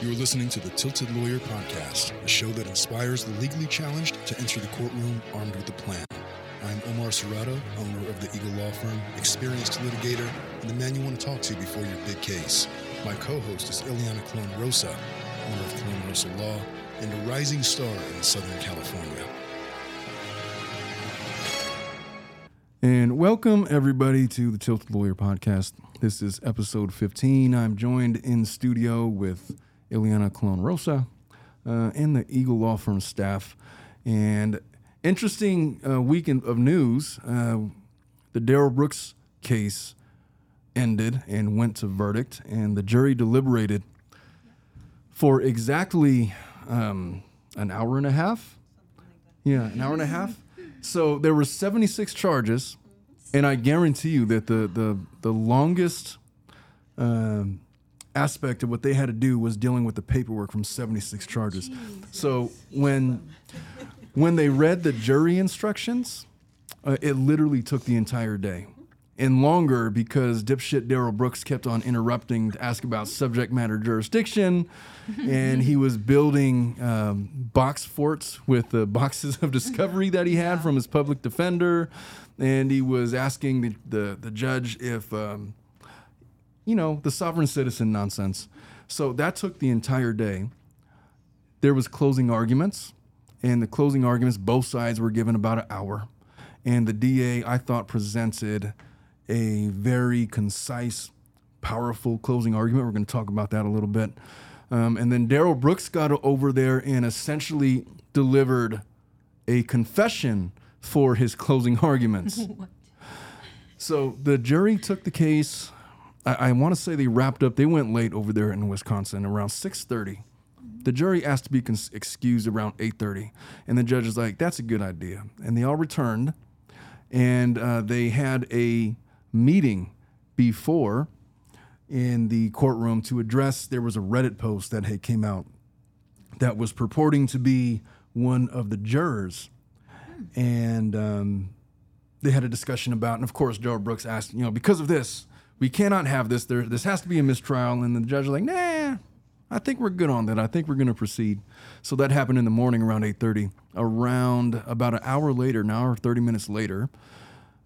You are listening to the Tilted Lawyer Podcast, a show that inspires the legally challenged to enter the courtroom armed with a plan. I'm Omar Serrato, owner of the Eagle Law Firm, experienced litigator, and the man you want to talk to before your big case. My co-host is Ileana Colon Rosa, owner of Colon Rosa Law, and a rising star in Southern California. And welcome everybody to the Tilted Lawyer Podcast. This is episode 15. I'm joined in studio with Ileana Colon Rosa uh, and the Eagle Law Firm staff. And interesting uh, weekend of news. Uh, the Darrell Brooks case ended and went to verdict, and the jury deliberated for exactly um, an hour and a half. Yeah, an hour and a half. So there were 76 charges, and I guarantee you that the the the longest um, aspect of what they had to do was dealing with the paperwork from 76 charges. So when when they read the jury instructions, uh, it literally took the entire day. And longer because dipshit Darrell Brooks kept on interrupting to ask about subject matter jurisdiction, and he was building um, box forts with the boxes of discovery that he had from his public defender, and he was asking the the, the judge if um, you know, the sovereign citizen nonsense. So that took the entire day. There was closing arguments, and the closing arguments, both sides were given about an hour. And the DA, I thought, presented a very concise, powerful closing argument. We're going to talk about that a little bit. Um, and then Darrell Brooks got over there and essentially delivered a confession for his closing arguments. so the jury took the case I, I want to say they wrapped up. They went late over there in Wisconsin around six thirty. The jury asked to be cons- excused around eight thirty, and the judge is like, "That's a good idea." And they all returned, and uh, they had a meeting before in the courtroom to address. There was a Reddit post that had came out that was purporting to be one of the jurors, and um, they had a discussion about. And of course, Joe Brooks asked, you know, because of this, we cannot have this. There, this has to be a mistrial. And the judge was like, nah, I think we're good on that. I think we're going to proceed. So that happened in the morning around 8:30. Around about an hour later, an hour 30 minutes later,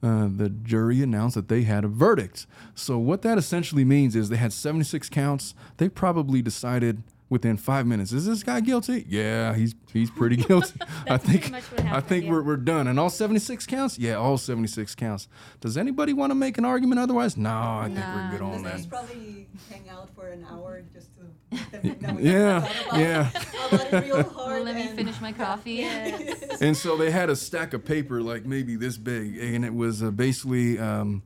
uh, the jury announced that they had a verdict. So what that essentially means is they had 76 counts. They probably decided within five minutes. Is this guy guilty? Yeah, he's he's pretty guilty. I think happened, I think yeah. we're, we're done. And all 76 counts? Yeah, all 76 counts. Does anybody want to make an argument otherwise? No, I think we're good on that. Let's probably hang out for an hour just to make them think that Yeah, yeah. about it real hard. Let me finish my coffee. And so they had a stack of paper like maybe this big, and it was uh, basically um,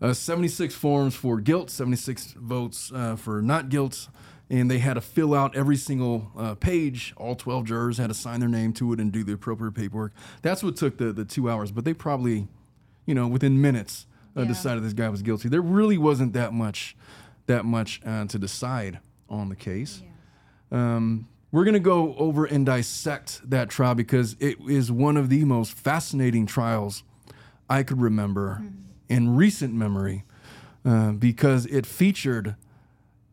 uh, 76 forms for guilt, 76 votes uh, for not guilt, and they had to fill out every single uh, page. All 12 jurors had to sign their name to it and do the appropriate paperwork. That's what took the, the two hours, but they probably, you know, within minutes uh, Yeah. decided this guy was guilty. There really wasn't that much, that much uh, to decide on the case. Um, we're going to go over and dissect that trial because it is one of the most fascinating trials I could remember in recent memory uh, because it featured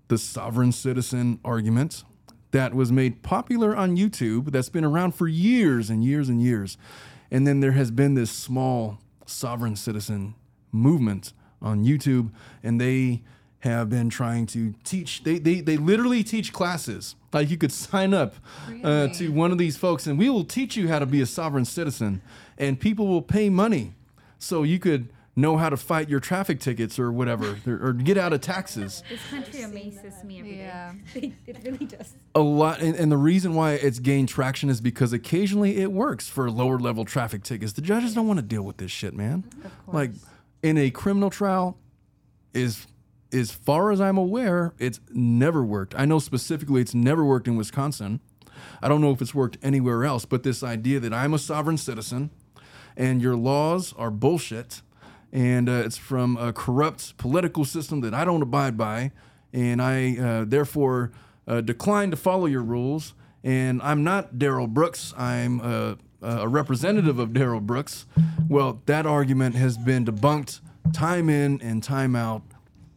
the sovereign citizen argument that was made popular on YouTube that's been around for years and years and years. And then there has been this small sovereign citizen movement on YouTube, and they have been trying to teach. They they, they literally teach classes. Like you could sign up uh, to one of these folks, and we will teach you how to be a sovereign citizen, and people will pay money so you could know how to fight your traffic tickets or whatever, or, or get out of taxes. This country amazes me every day. Yeah. it really does. a lot and, and the reason why it's gained traction is because occasionally it works for lower level traffic tickets the judges don't want to deal with this shit man like in a criminal trial is as far as i'm aware it's never worked i know specifically it's never worked in wisconsin i don't know if it's worked anywhere else but this idea that i'm a sovereign citizen and your laws are bullshit and uh, it's from a corrupt political system that I don't abide by, and I uh, therefore uh, decline to follow your rules. And I'm not Darrell Brooks. I'm uh, a representative of Darrell Brooks. Well, that argument has been debunked time in and time out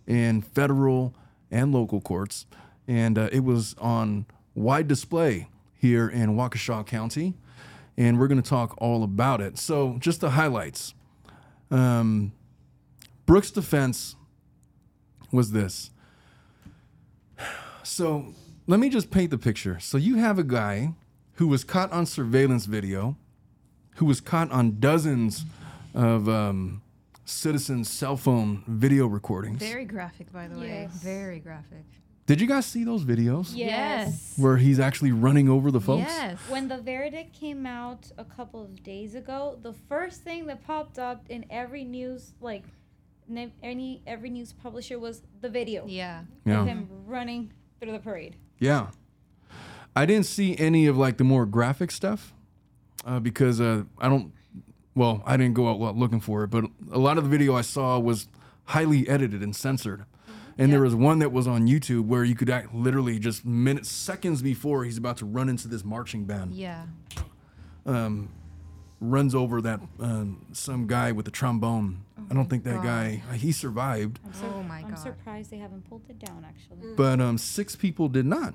in federal and local courts. and uh, it was on wide display here in Waukesha County, and we're going to talk all about it. So, just the highlights. Um, Brooks' defense was this. So, let me just paint the picture. So, you have a guy who was caught on surveillance video, who was caught on dozens of um, citizens' cell phone video recordings. Very graphic, by the way. Yes. Very graphic. Did you guys see those videos Yes. where he's actually running over the folks? Yes. When the verdict came out a couple of days ago, the first thing that popped up in every news, like any every news publisher, was the video Yeah. Yeah. of him running through the parade. Yeah. I didn't see any of like the more graphic stuff uh, because uh, I don't. Well, I didn't go out looking for it, but a lot of the video I saw was highly edited and censored. And there was one that was on YouTube where you could act literally just minutes, seconds before he's about to run into this marching band, Yeah. runs over that um, some guy with a trombone. I don't think that God. guy he survived, I'm sur- Oh my god! I'm surprised they haven't pulled it down. Actually, but um, six people did not.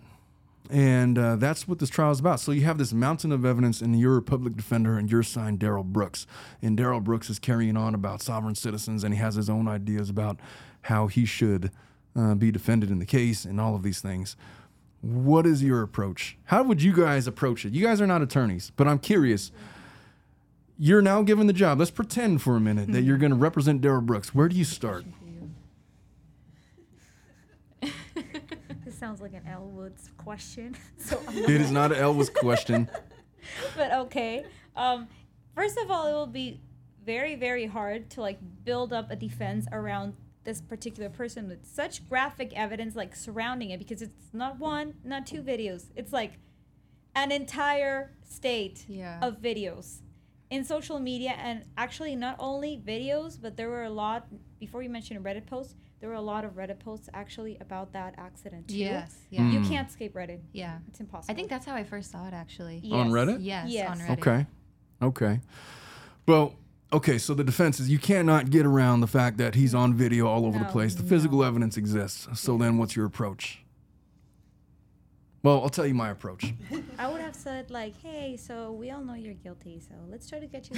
And uh, that's what this trial is about. So you have this mountain of evidence, and you're a public defender, and you're signed Darrell Brooks. And Darrell Brooks is carrying on about sovereign citizens, and he has his own ideas about how he should uh, be defended in the case and all of these things. What is your approach? How would you guys approach it? You guys are not attorneys, but I'm curious. You're now given the job. Let's pretend for a minute that you're going to represent Darrell Brooks. Where do you start? this sounds like an Elwood's question. so, It is not an Elvis question. but okay. Um, first of all, it will be very, very hard to like build up a defense around this particular person with such graphic evidence like surrounding it because it's not one, not two videos. It's like an entire state Yeah. of videos in social media and actually not only videos, but there were a lot before you mentioned Reddit posts, there were a lot of Reddit posts actually about that accident too. Yes. Yeah. Mm. You can't escape Reddit. Yeah. It's impossible. I think that's how I first saw it, actually. On Reddit? Yes. Yes. On Reddit. Okay. Okay. Well, okay, so the defense is you cannot get around the fact that he's on video all over the place. The physical evidence exists. So then what's your approach? Well, I'll tell you my approach. I would have said like, "Hey, so we all know you're guilty, so let's try to get you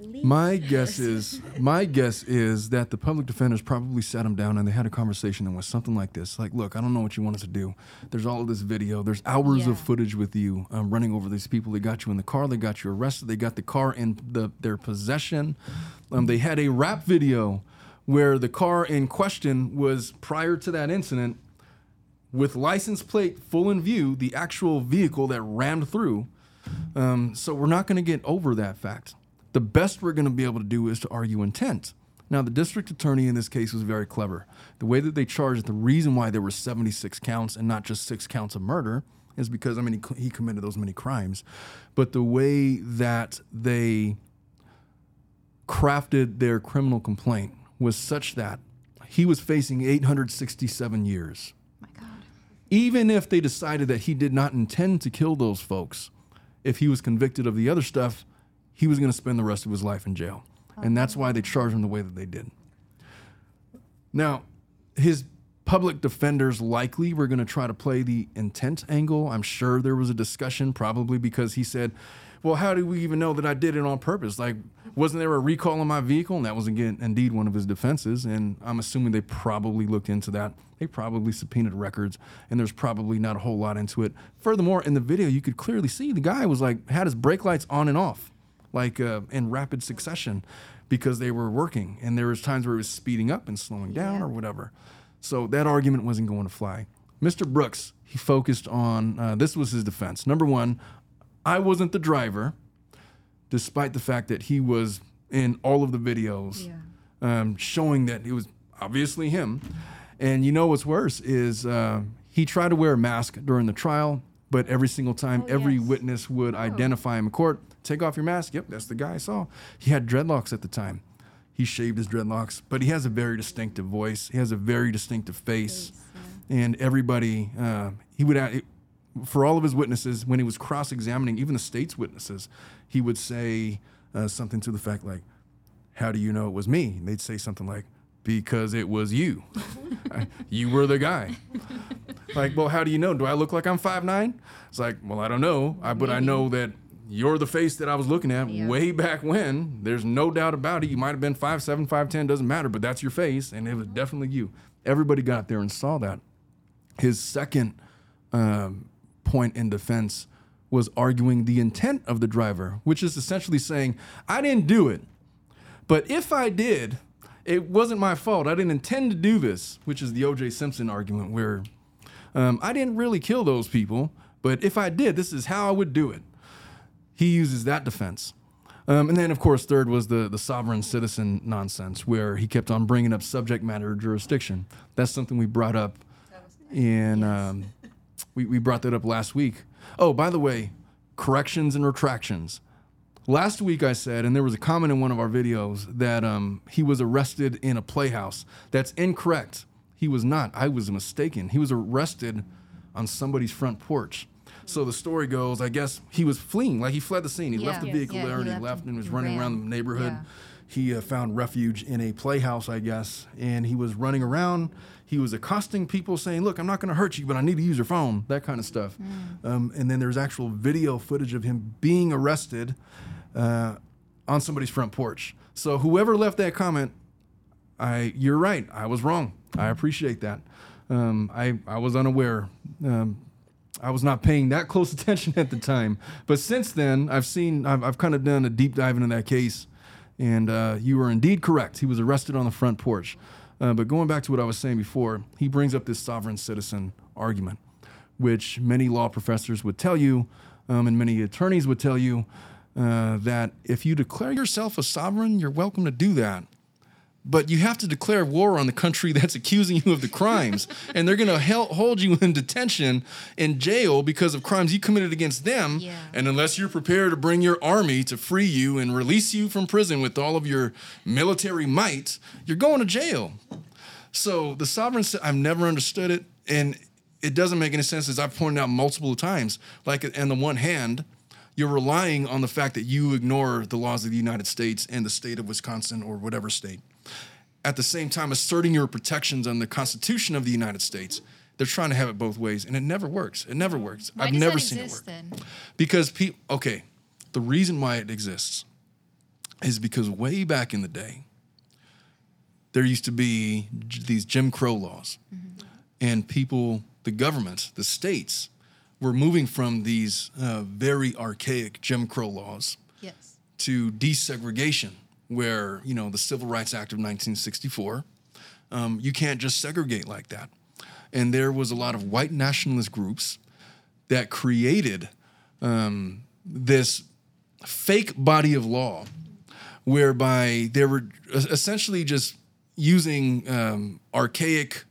legal My guess is my guess is that the public defenders probably sat him down and they had a conversation that was something like this: like, look, I don't know what you want us to do. There's all of this video. There's hours of footage with you um, running over these people. They got you in the car. They got you arrested. They got the car in the, their possession. Um, they had a rap video where the car in question was prior to that incident with license plate full in view, the actual vehicle that rammed through. Um, so we're not going to get over that fact. The best we're going to be able to do is to argue intent. Now, the district attorney in this case was very clever. The way that they charged, the reason why there were 76 counts and not just six counts of murder is because, I mean, he, he committed those many crimes. But the way that they crafted their criminal complaint was such that he was facing 867 years. Even if they decided that he did not intend to kill those folks, if he was convicted of the other stuff, he was going to spend the rest of his life in jail. And that's why they charged him the way that they did. Now, his public defenders likely were going to try to play the intent angle. I'm sure there was a discussion, probably because he said, Well, how do we even know that I did it on purpose? Like, wasn't there a recall on my vehicle? And that was again, indeed one of his defenses. And I'm assuming they probably looked into that. They probably subpoenaed records, and there's probably not a whole lot into it. Furthermore, in the video, you could clearly see the guy was like, had his brake lights on and off like uh, in rapid succession because they were working and there was times where it was speeding up and slowing down or whatever so that argument wasn't going to fly mr brooks he focused on uh, this was his defense number one i wasn't the driver despite the fact that he was in all of the videos Yeah. um, showing that it was obviously him. And you know what's worse is uh, he tried to wear a mask during the trial, but every single time, Oh, every yes. witness would identify him in court. Take off your mask. Yep, that's the guy I saw. He had dreadlocks at the time. He shaved his dreadlocks, but he has a very distinctive voice. He has a very distinctive face, and everybody uh, he would. For all of his witnesses, when he was cross-examining even the state's witnesses, he would say uh, something to the fact like, how do you know it was me? And they'd say something like, because it was you. you were the guy. Like, well, how do you know? Do I look like I'm five nine? It's like, well, I don't know, I, but I know that you're the face that I was looking at Yeah. way back when. There's no doubt about it. You might have been five seven, five ten, doesn't matter, but that's your face, and it was definitely you. Everybody got there and saw that. His second um, point in defense was arguing the intent of the driver, which is essentially saying, I didn't do it. But if I did, it wasn't my fault. I didn't intend to do this, which is the O.J. Simpson argument, where um, I didn't really kill those people, but if I did, this is how I would do it. He uses that defense. Um, and then, of course, third was the, the sovereign citizen nonsense, where he kept on bringing up subject matter jurisdiction. That's something we brought up in, um, we, we brought that up last week. Oh, by the way, corrections and retractions. Last week I said, and there was a comment in one of our videos that um, he was arrested in a playhouse. That's incorrect. He was not. I was mistaken. He was arrested on somebody's front porch. So the story goes, I guess he was fleeing, like he fled the scene. He Yeah. left the vehicle Yeah, there he and he left left and was running ran. around the neighborhood. Yeah. He uh, found refuge in a playhouse, I guess, and he was running around. He was accosting people, saying, "Look, I'm not going to hurt you, but I need to use your phone." That kind of stuff. Mm. Um, and then there's actual video footage of him being arrested uh, on somebody's front porch. So whoever left that comment, I you're right. I was wrong. I appreciate that. Um, I I was unaware. Um, I was not paying that close attention at the time. But since then, I've seen I've, I've kind of done a deep dive into that case, and uh, you were indeed correct. He was arrested on the front porch. Uh, but going back to what I was saying before, he brings up this sovereign citizen argument, which many law professors would tell you, um, and many attorneys would tell you, uh, that if you declare yourself a sovereign, you're welcome to do that. But you have to declare war on the country that's accusing you of the crimes, and they're going to hold you in detention in jail because of crimes you committed against them. Yeah. And unless you're prepared to bring your army to free you and release you from prison with all of your military might, you're going to jail. So the sovereign, I've never understood it, and it doesn't make any sense. As I've pointed out multiple times, like on the one hand, you're relying on the fact that you ignore the laws of the United States and the state of Wisconsin or whatever state. At the same time, asserting your protections on the Constitution of the United States. They're trying to have it both ways, and it never works. It never works. Why I've never seen exist it work then? because people. Okay, the reason why it exists is because way back in the day, there used to be these Jim Crow laws, and people, the governments, the states, were moving from these uh, very archaic Jim Crow laws Yes. to desegregation, where you know the Civil Rights Act of 1964, um, you can't just segregate like that. And there was a lot of white nationalist groups that created um, this fake body of law, whereby they were essentially just using um, archaic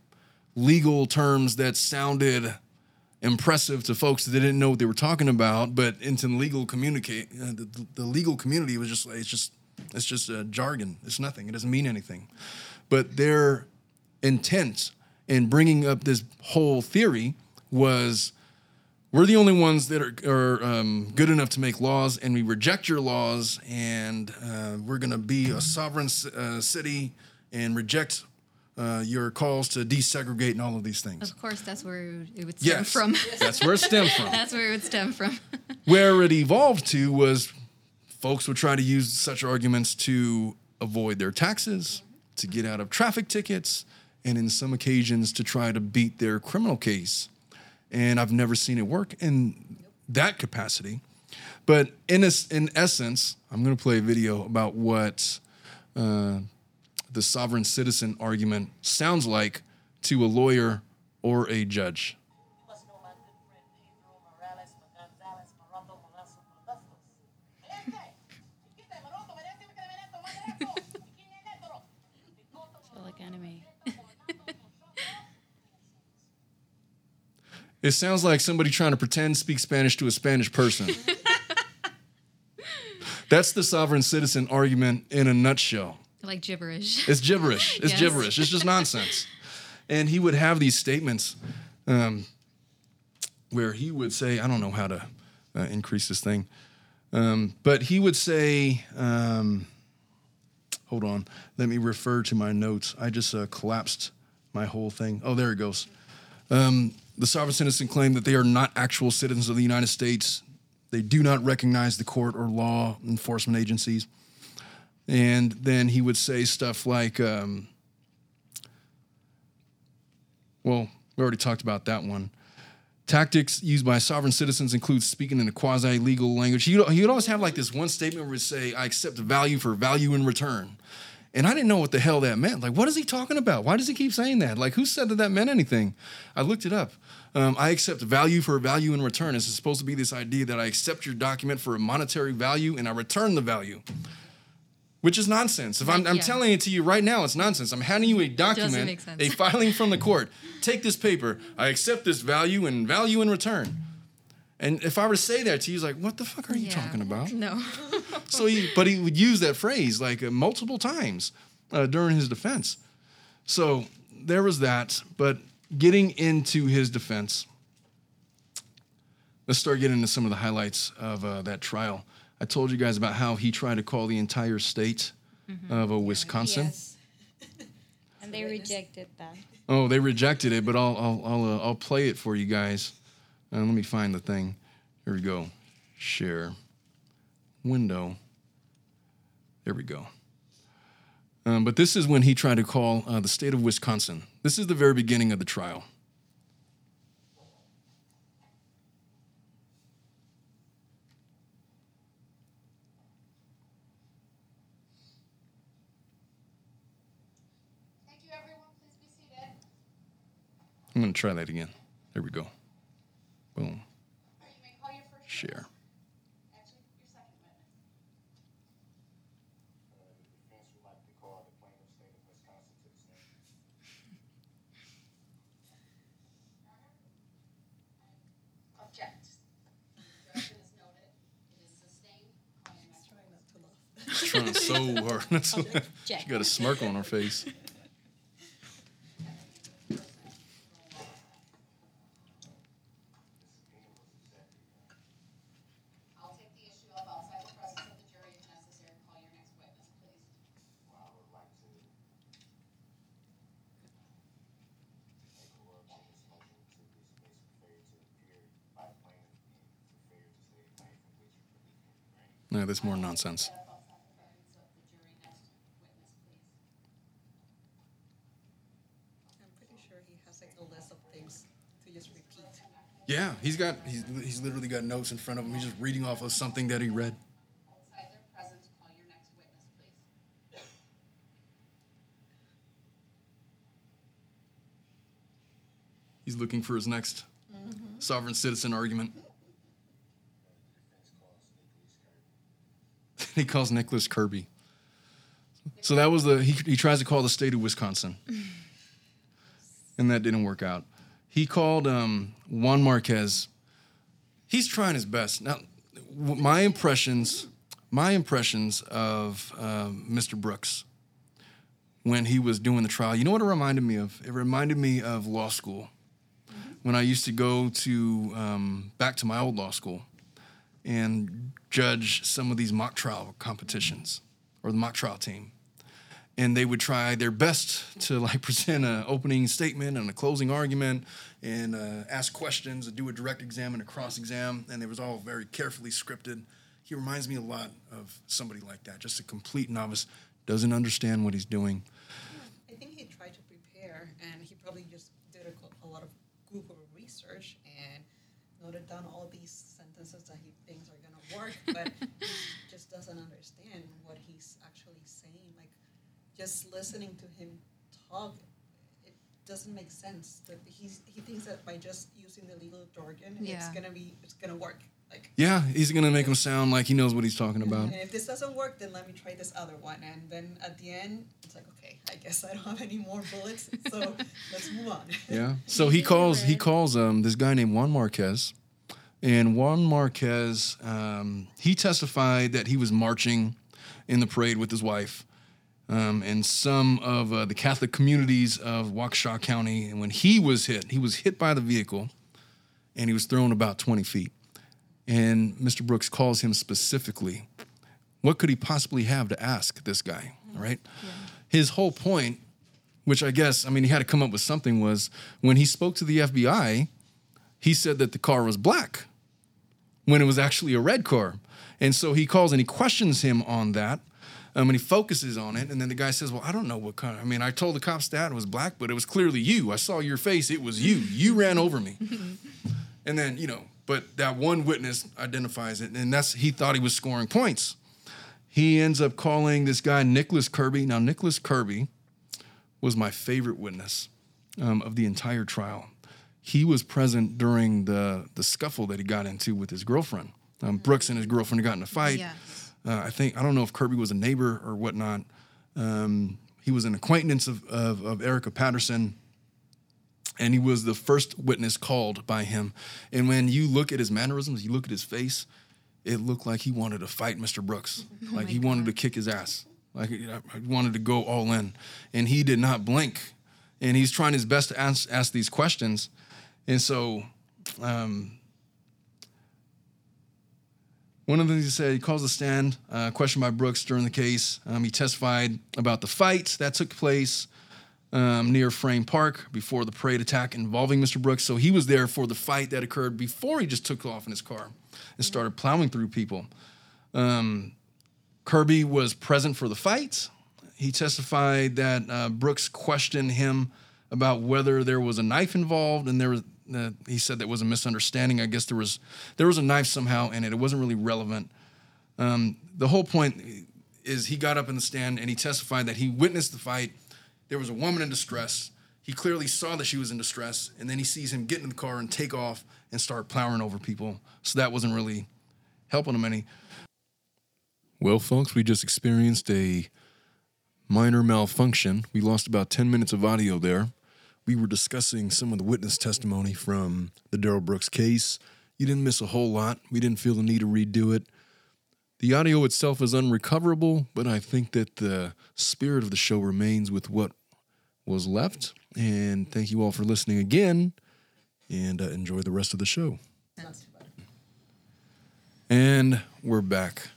legal terms that sounded impressive to folks that didn't know what they were talking about, but into the legal communicate uh, the, the legal community was just it's just it's just uh, jargon. It's nothing. It doesn't mean anything. But their intent in bringing up this whole theory was we're the only ones that are, are um, good enough to make laws, and we reject your laws, and uh, we're going to be a sovereign uh, city and reject uh, your calls to desegregate and all of these things. Of course, that's where it would stem Yes, from. that's where it stems from. that's where it would stem from. Where it evolved to was folks would try to use such arguments to avoid their taxes, to get out of traffic tickets, and in some occasions to try to beat their criminal case. And I've never seen it work in that capacity. But in, in essence, I'm going to play a video about what uh, the sovereign citizen argument sounds like to a lawyer or a judge. It sounds like somebody trying to pretend speak Spanish to a Spanish person. That's the sovereign citizen argument in a nutshell. like gibberish. It's gibberish. It's Yes. gibberish. It's just nonsense. And he would have these statements um, where he would say, I don't know how to uh, increase this thing, um, but he would say, um, hold on, let me refer to my notes. I just uh, collapsed my whole thing. Oh, there it goes. Um, the sovereign citizen claim that they are not actual citizens of the United States. They do not recognize the court or law enforcement agencies. And then he would say stuff like, um, well, we already talked about that one. Tactics used by sovereign citizens include speaking in a quasi legal language. He would, he would always have like this one statement where he'd say, I accept value for value in return. And I didn't know what the hell that meant. Like, what is he talking about? Why does he keep saying that? Like, who said that that meant anything? I looked it up. Um, I accept value for value in return. It's supposed to be this idea that I accept your document for a monetary value and I return the value, which is nonsense. If I'm, I'm Yeah. telling it to you right now, it's nonsense. I'm handing you a document, a filing from the court. Take this paper. I accept this value and value in return. And if I were to say that to you, he's like, what the fuck are you Yeah. talking about? No. So he, but he would use that phrase like uh, multiple times uh, during his defense. So there was that. But getting into his defense, let's start getting into some of the highlights of uh, that trial. I told you guys about how he tried to call the entire state of uh, Wisconsin. Yes. And they rejected that. Oh, they rejected it, but I'll I'll I'll, uh, I'll play it for you guys. Uh, let me find the thing. Here we go. Share. Window. There we go. Um, but this is when he tried to call uh, the state of Wisconsin. This is the very beginning of the trial. Thank you, everyone. Please be seated. I'm going to try that again. There we go. Boom. You may call your first Share. Actually, your second witness. Uh, defense would like to call the plaintiff state of Wisconsin to the stand. Object. Objection is noted. It is sustained. Call your next Trying to laugh. She's trying so hard. She got a smirk on her face. I'll take the issue up outside the presence of the jury if necessary. Call your next witness, please. Well, I would like to make a word on this motion to dismiss for failure to appear by the plaintiff and for failure to state a claim from which relief can be granted. No, that's more nonsense. Get up outside the presence of the jury. Next witness, please. I'm pretty sure he has like a list of things to more nonsense. Yeah, he's got he's he's literally got notes in front of him. He's just reading off of something that he read. Presence, call your next witness. He's looking for his next sovereign citizen argument. he calls Nicholas Kirby. So that was the he, he tries to call the state of Wisconsin, and that didn't work out. He called um, Juan Marquez. He's trying his best. Now, my impressions, my impressions of um, Mr. Brooks when he was doing the trial. You know what it reminded me of? It reminded me of law school when I used to go to um, back to my old law school and judge some of these mock trial competitions or the mock trial team. And they would try their best to like present an opening statement and a closing argument and uh, ask questions and do a direct exam and a cross exam. And it was all very carefully scripted. He reminds me a lot of somebody like that, just a complete novice, doesn't understand what he's doing. I think he tried to prepare, and he probably just did a, a lot of Google research and noted down all these sentences that he thinks are gonna work, but he just doesn't understand what he's actually saying. Like, just listening to him talk, it doesn't make sense. That he's he thinks that by just using the legal jargon, it's gonna be it's gonna work. Like, Yeah, he's gonna make him sound like he knows what he's talking about. and if this doesn't work, then let me try this other one. And then at the end, it's like, okay, I guess I don't have any more bullets, so let's move on. Yeah. So he calls he calls um this guy named Juan Marquez, and Juan Marquez um, he testified that he was marching in the parade with his wife, um, and some of uh, the Catholic communities of Waukesha County. And when he was hit, he was hit by the vehicle, and he was thrown about twenty feet. And Mr. Brooks calls him specifically. What could he possibly have to ask this guy? Right. His whole point which I guess, I mean, he had to come up with something, was when he spoke to the FBI, he said that the car was black when it was actually a red car. And so he calls and he questions him on that. Um, and he focuses on it. And then the guy says, Well, I don't know what kind. I mean, I told the cops that it was black, but it was clearly you. I saw your face. It was you. You ran over me. and then, you know, but that one witness identifies it. And that's, he thought he was scoring points. He ends up calling this guy Nicholas Kirby. Now, Nicholas Kirby was my favorite witness um, of the entire trial. He was present during the the scuffle that he got into with his girlfriend. Um, Brooks and his girlfriend got in a fight. Yes. Uh, I think I don't know if Kirby was a neighbor or whatnot. Um, he was an acquaintance of, of of Erica Patterson, and he was the first witness called by him. And when you look at his mannerisms, you look at his face, it looked like he wanted to fight Mr. Brooks. like he wanted to kick his ass. Like he he wanted to go all in, and he did not blink. And he's trying his best to ask, ask these questions, and so. Um, one of the things he said, he calls the stand, uh, questioned by Brooks during the case. Um, he testified about the fight that took place um, near Frame Park before the parade attack involving Mr. Brooks. So he was there for the fight that occurred before he just took off in his car and started plowing through people. Um, Kirby was present for the fight. He testified that uh, Brooks questioned him about whether there was a knife involved, and there was. He said that was a misunderstanding. I guess there was there was a knife somehow in it. It wasn't really relevant. Um, the whole point is he got up in the stand and he testified that he witnessed the fight. There was a woman in distress. He clearly saw that she was in distress, and then he sees him get in the car and take off and start plowing over people. So that wasn't really helping him any. Well, folks, we just experienced a minor malfunction. We lost about 10 minutes of audio there. We were discussing some of the witness testimony from the Darrell Brooks case. You didn't miss a whole lot. We didn't feel the need to redo it. The audio itself is unrecoverable, but I think that the spirit of the show remains with what was left. And thank you all for listening again, and uh, enjoy the rest of the show. And we're back.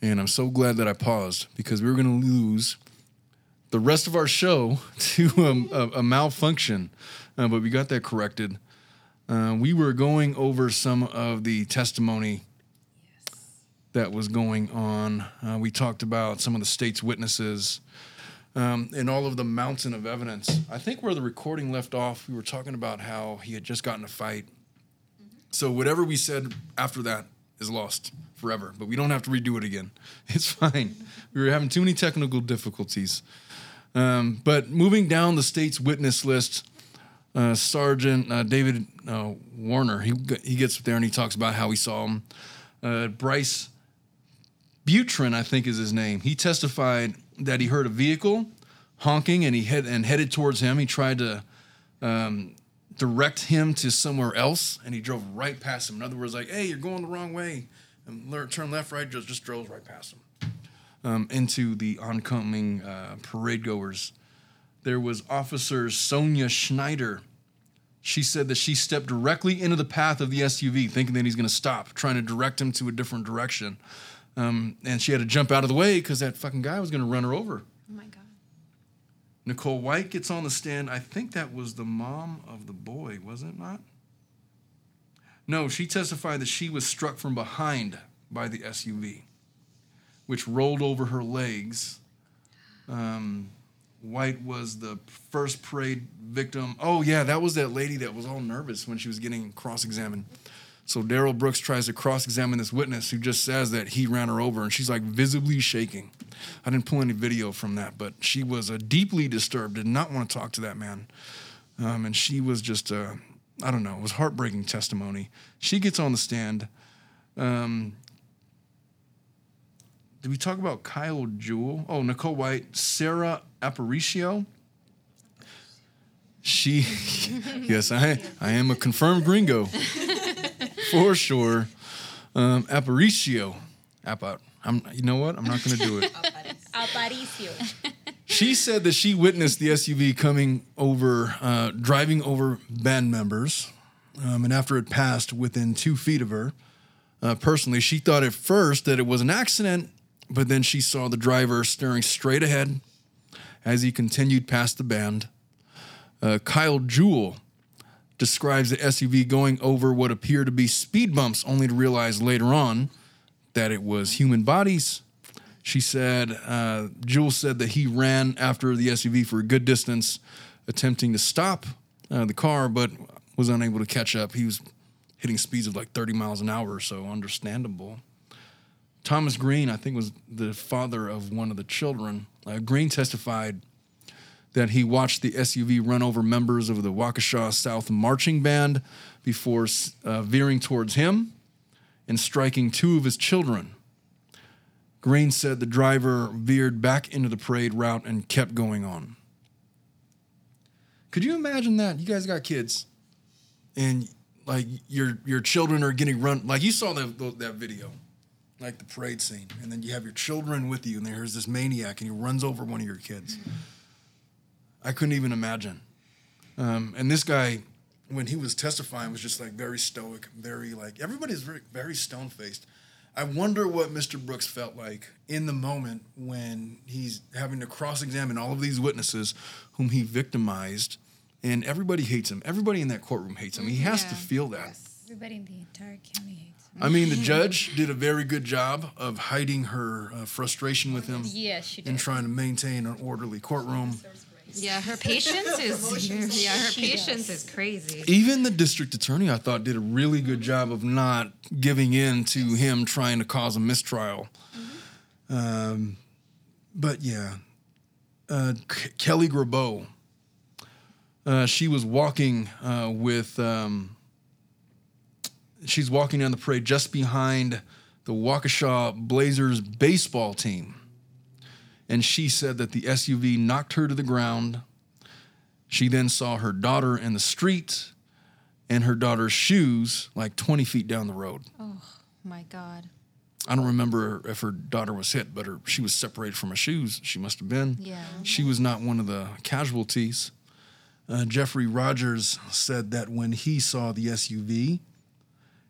And I'm so glad that I paused because we were going to lose the rest of our show to um, a, a malfunction, uh, but we got that corrected. Uh, we were going over some of the testimony that was going on. Uh, we talked about some of the state's witnesses um, and all of the mountain of evidence. I think where the recording left off, we were talking about how he had just gotten a fight. So whatever we said after that is lost forever, but we don't have to redo it again. It's fine. We were having too many technical difficulties. Um, but moving down the state's witness list, uh, Sergeant uh, David uh, Warner, he, he gets up there and he talks about how he saw him. Uh, Bryce Butrin, I think is his name. He testified that he heard a vehicle honking and he head and headed towards him. He tried to um, direct him to somewhere else, and he drove right past him. In other words, like, "Hey, you're going the wrong way," and turn left, right. Just just drove right past him um, into the oncoming uh, parade goers. There was Officer Sonia Schneider. She said that she stepped directly into the path of the SUV, thinking that he's going to stop, trying to direct him to a different direction. Um, and she had to jump out of the way because that fucking guy was going to run her over. Oh my God. Nicole White gets on the stand. I think that was the mom of the boy, was it not? No, she testified that she was struck from behind by the SUV, which rolled over her legs. Um, White was the first parade victim. Oh, yeah, that was that lady that was all nervous when she was getting cross examined. So Darrell Brooks tries to cross examine this witness who just says that he ran her over, and she's like visibly shaking. I didn't pull any video from that, but she was uh, deeply disturbed, did not want to talk to that man. Um, and she was just, uh, I don't know, it was heartbreaking testimony. She gets on the stand. Um, did we talk about Kyle Jewell? Oh, Nicole White, Sarah Aparicio. She, yes, I, I am a confirmed gringo for sure. Um, Aparicio, Apa, I'm, you know what? I'm not going to do it. Aparicio. She said that she witnessed the SUV coming over, uh, driving over band members, um, and after it passed within two feet of her, uh, personally, she thought at first that it was an accident, but then she saw the driver staring straight ahead as he continued past the band. Uh, Kyle Jewell describes the SUV going over what appear to be speed bumps, only to realize later on that it was human bodies. She said, uh, Jules said that he ran after the SUV for a good distance, attempting to stop uh, the car, but was unable to catch up. He was hitting speeds of like 30 miles an hour, so understandable. Thomas Green, I think, was the father of one of the children. Uh, Green testified that he watched the SUV run over members of the Waukesha South Marching Band before uh, veering towards him and striking two of his children. Green said the driver veered back into the parade route and kept going on. Could you imagine that? You guys got kids, and like your your children are getting run. Like you saw that that video, like the parade scene, and then you have your children with you, and there's this maniac, and he runs over one of your kids. I couldn't even imagine. Um, and this guy, when he was testifying, was just like very stoic, very like everybody's very very stone faced. I wonder what Mr. Brooks felt like in the moment when he's having to cross examine all of these witnesses whom he victimized, and everybody hates him. Everybody in that courtroom hates him. He has to feel that. Everybody in the entire county hates him. I mean, the judge did a very good job of hiding her uh, frustration with him Yes, she and trying to maintain an orderly courtroom. Yeah, her patience is yeah, her patience is crazy. Even the district attorney, I thought, did a really good job of not giving in to him trying to cause a mistrial. Um, but yeah, uh, K- Kelly Grabeau, uh, she was walking uh, with, um, she's walking down the parade just behind the Waukesha Blazers baseball team. And she said that the SUV knocked her to the ground. She then saw her daughter in the street and her daughter's shoes like 20 feet down the road. Oh my god. I don't remember if her daughter was hit, but her, she was separated from her shoes. She must have been. Yeah. She was not one of the casualties. Uh, Jeffrey Rogers said that when he saw the SUV,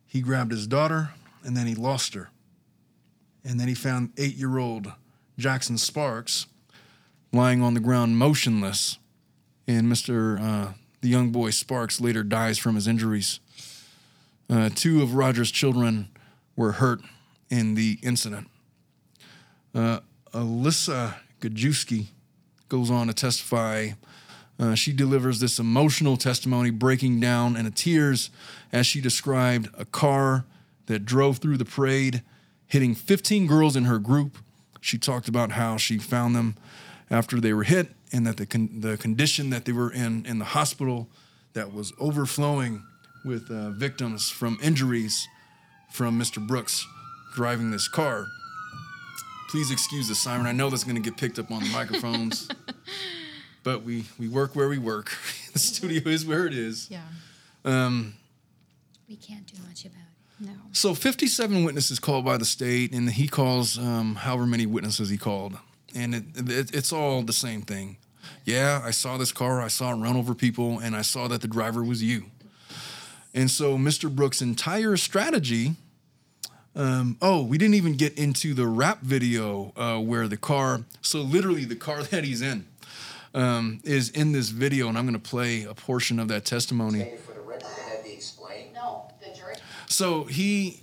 he grabbed his daughter and then he lost her. And then he found eight year old Jackson Sparks lying on the ground motionless. And Mr. Uh, the young boy Sparks later dies from his injuries. Uh, two of Rogers' children were hurt in the incident. Uh, Alyssa Gajewski goes on to testify. Uh, she delivers this emotional testimony, breaking down in tears as she described a car that drove through the parade, hitting 15 girls in her group. She talked about how she found them after they were hit and that the, con- the condition that they were in in the hospital that was overflowing with uh, victims from injuries from Mr. Brooks driving this car. Please excuse the siren. I know that's going to get picked up on the microphones, but we, we work where we work. the studio is where it is. Yeah. Um, We can't do much about it. No. so 57 witnesses called by the state, and he calls um, however many witnesses he called, and it, it, it's all the same thing. Yeah, I saw this car. I saw it run over people, and I saw that the driver was you. And so Mr. Brooks' entire strategy. Um, oh, we didn't even get into the rap video uh, where the car. So literally, the car that he's in um, is in this video, and I'm going to play a portion of that testimony. Stated for the record, can that be explained? No, the jury So he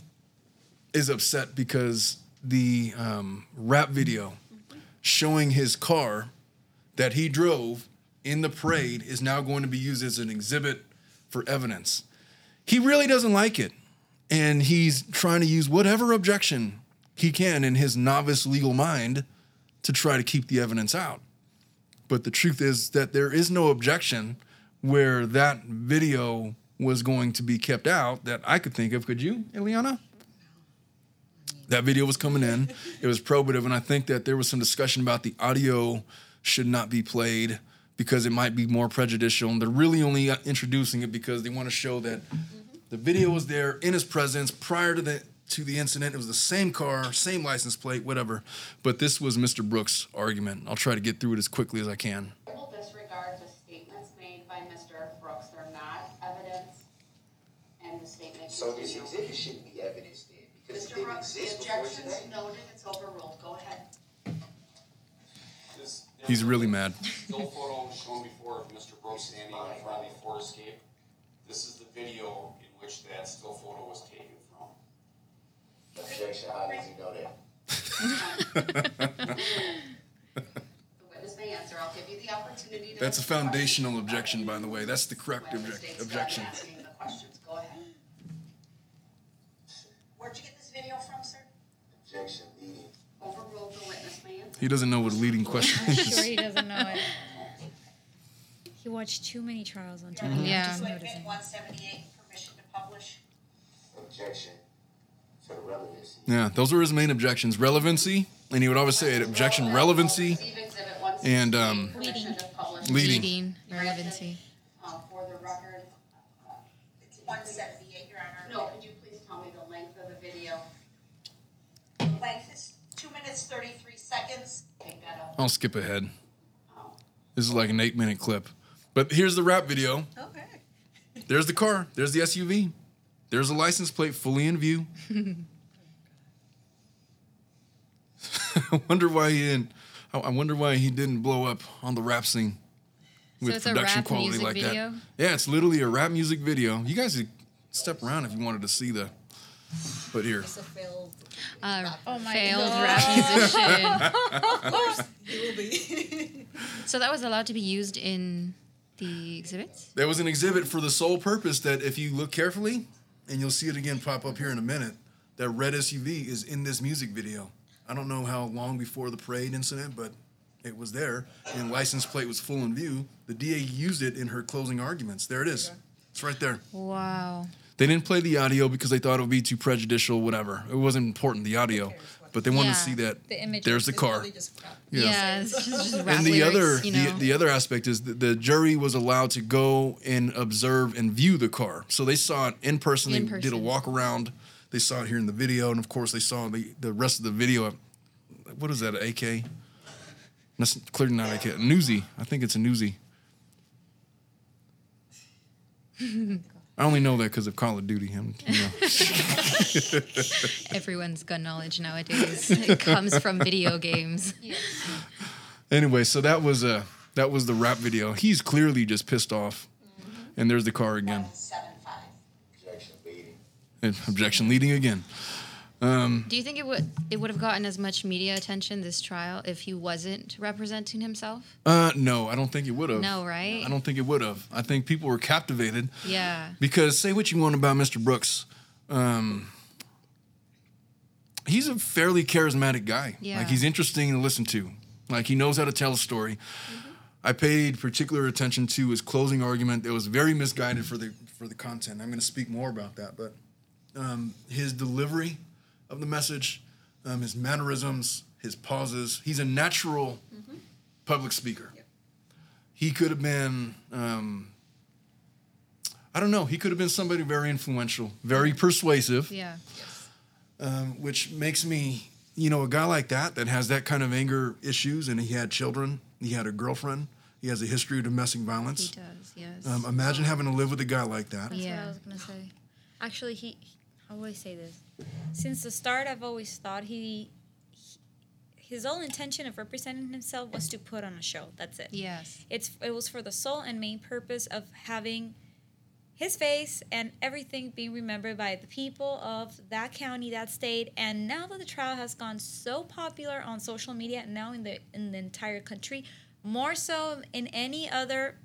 is upset because the um, rap video showing his car that he drove in the parade is now going to be used as an exhibit for evidence. He really doesn't like it. And he's trying to use whatever objection he can in his novice legal mind to try to keep the evidence out. But the truth is that there is no objection where that video was going to be kept out that I could think of. Could you, Ileana? That video was coming in. It was probative, and I think that there was some discussion about the audio should not be played because it might be more prejudicial. And they're really only uh, introducing it because they want to show that the video was there in his presence prior to the to the incident. It was the same car, same license plate, whatever. But this was Mr. Brooks' argument. I'll try to get through it as quickly as I can. will disregard the statements made by Mr. Brooks. They're not evidence, and the statement So this exhibit shouldn't be evidence then, because it Mr. didn't Brooks, the exist before objection's today. noted, it's overruled. Go ahead. This, He's really mad. Still photo shown before of Mr. Brooks standing in front before escape. This is the video in which that still photo was taken from. Objection, how does he know that? The witness may answer. I'll give you the opportunity to. That's a answer questions. foundational objection, by the way. That's the correct When object, objection. Asking the questions, go ahead. Where'd you get this video from, sir? Objection, leading. Overruled, the witness may answer. He doesn't know what a leading question I'm is. sure he doesn't know it. He watched too many trials on TV. Yeah. Just To noticing. one seventy-eight, permission to publish. Objection to the relevancy. Yeah, those were his main objections. Relevancy, and he would always say it, objection, relevancy, Receive exhibit one and um, permission leading. Leading, relevancy. Uh, for the record, one seventy-eight, Your Honor. no, could you please tell me the length of the video? Length is two minutes, thirty-three seconds. Take that up. I'll skip ahead. Oh. This is like an eight minute clip. But here's the rap video. Okay. There's the car. There's the SUV. There's a license plate fully in view. I wonder why he didn't. I I wonder why he didn't blow up on the rap scene with it's a production rap quality music like video? that. Yeah, it's literally a rap music video. You guys could step around if you wanted to see the. But here, failed. Uh, Oh my failed God. rap musician. Of course, will be. so that was allowed to be used in the exhibits? there was an exhibit for the sole purpose that if you look carefully, and you'll see it again pop up here in a minute, that red SUV is in this music video. I don't know how long before the parade incident, but it was there, and license plate was full in view. The DA used it in her closing arguments. There it is. It's right there. Wow. They didn't play the audio because they thought it would be too prejudicial, whatever. It wasn't important, the audio. But they want Yeah. to see that The there's the car. probably just. Yeah. Yeah, it's just, just and the lyrics, other you know. the, the other aspect is that the jury was allowed to go and observe and view the car so they saw it in person In they did a walk around they saw it here in the video and of course they saw the, the rest of the video what is that an ak that's clearly not ak an Uzi i think it's an Uzi I only know that because of Call of Duty. I'm, you know. Everyone's gun knowledge nowadays it comes from video games. Anyway, so that was uh that was the rap video. He's clearly just pissed off, and there's the car again. One seven five. Objection, leading. And objection leading again. Do you think it would it would have gotten as much media attention this trial if he wasn't representing himself? Uh, no, I don't think it would have. No, right? I don't think it would have. I think people were captivated Yeah. because say what you want about Mr. Brooks, um, he's a fairly charismatic guy. Yeah. Like he's interesting to listen to. Like he knows how to tell a story. I paid particular attention to his closing argument. It was very misguided for the for the content. I'm going to speak more about that, but um, his delivery of the message, um, his mannerisms, his pauses. He's a natural public speaker. He could have been. Um, I don't know. He could have been somebody very influential, very persuasive Yeah. um, which makes me, you know, a guy like that that has that kind of anger issues, and he had children, he had a girlfriend, he has a history of domestic violence. He does, yes. Um, imagine having to live with a guy like that. That's what I was gonna say. Actually, he, he- I always say this. Since the start, I've always thought he, he, his whole intention of representing himself was to put on a show. That's it. yes. It's it was for the sole and main purpose of having his face and everything being remembered by the people of that county, that state. And now that the trial has gone so popular on social media, and now in the in the entire country, more so in any other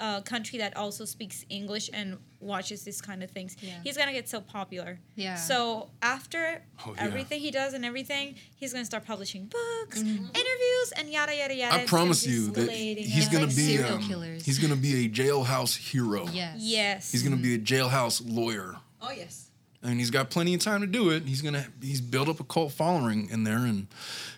uh, country that also speaks English and watches these kind of things, Yeah. he's gonna get so popular. Yeah. So after Oh, yeah. everything he does and everything, he's gonna start publishing books, interviews, and yada yada yada. I promise you that he's and gonna like be um, he's gonna be a jailhouse hero. Yes. Yes. He's gonna be a jailhouse lawyer, Oh yes. And he's got plenty of time to do it. He's gonna he's built up a cult following in there, and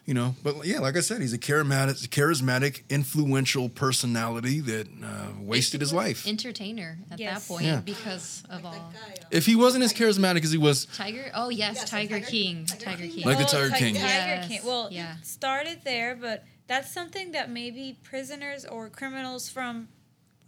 you know. But yeah, like I said, he's a charismatic, charismatic, influential personality that uh, wasted his life. Entertainer at Yes. that point Yeah. because of Like all. guy. uh, If he wasn't as charismatic as he was Tiger? Oh yes, Yes, Tiger, Tiger- King. Tiger Tiger King. King. Like the Tiger Ti- King. Tiger Yes. King. Well, Yeah. started there, but that's something that maybe prisoners or criminals from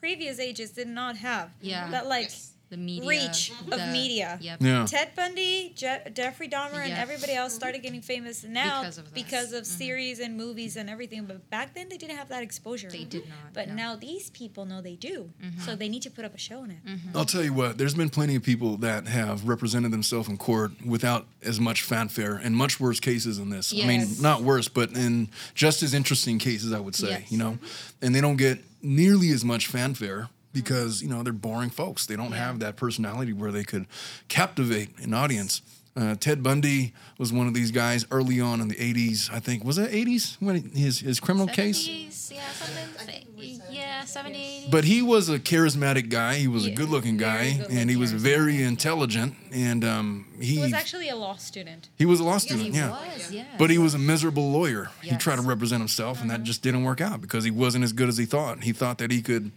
previous ages did not have. Yeah. That like Yes. The media reach of media. Yep. Yeah. Ted Bundy, Je- Jeffrey Dahmer, and everybody else started getting famous now Because of because of mm-hmm. series and movies and everything. But back then, they didn't have that exposure. They did not, But no. now these people know they do. Mm-hmm. So they need to put up a show on it. Mm-hmm. I'll tell you what, there's been plenty of people that have represented themselves in court without as much fanfare and much worse cases than this. I mean, not worse, but in just as interesting cases, I would say, Yes. you know, and they don't get nearly as much fanfare because, you know, they're boring folks. They don't have that personality where they could captivate an audience. Uh, Ted Bundy was one of these guys early on in the 80s, I think. Was it 80s when his, his criminal case? 70s, yeah, something. Yeah, 70s. But he was a charismatic guy. He was a good-looking guy, good-looking. and he was very intelligent. And um, he He was actually a law student. he was a law he student, yeah. was, yeah. But he was a miserable lawyer. He tried to represent himself, and that just didn't work out because he wasn't as good as he thought. He thought that he could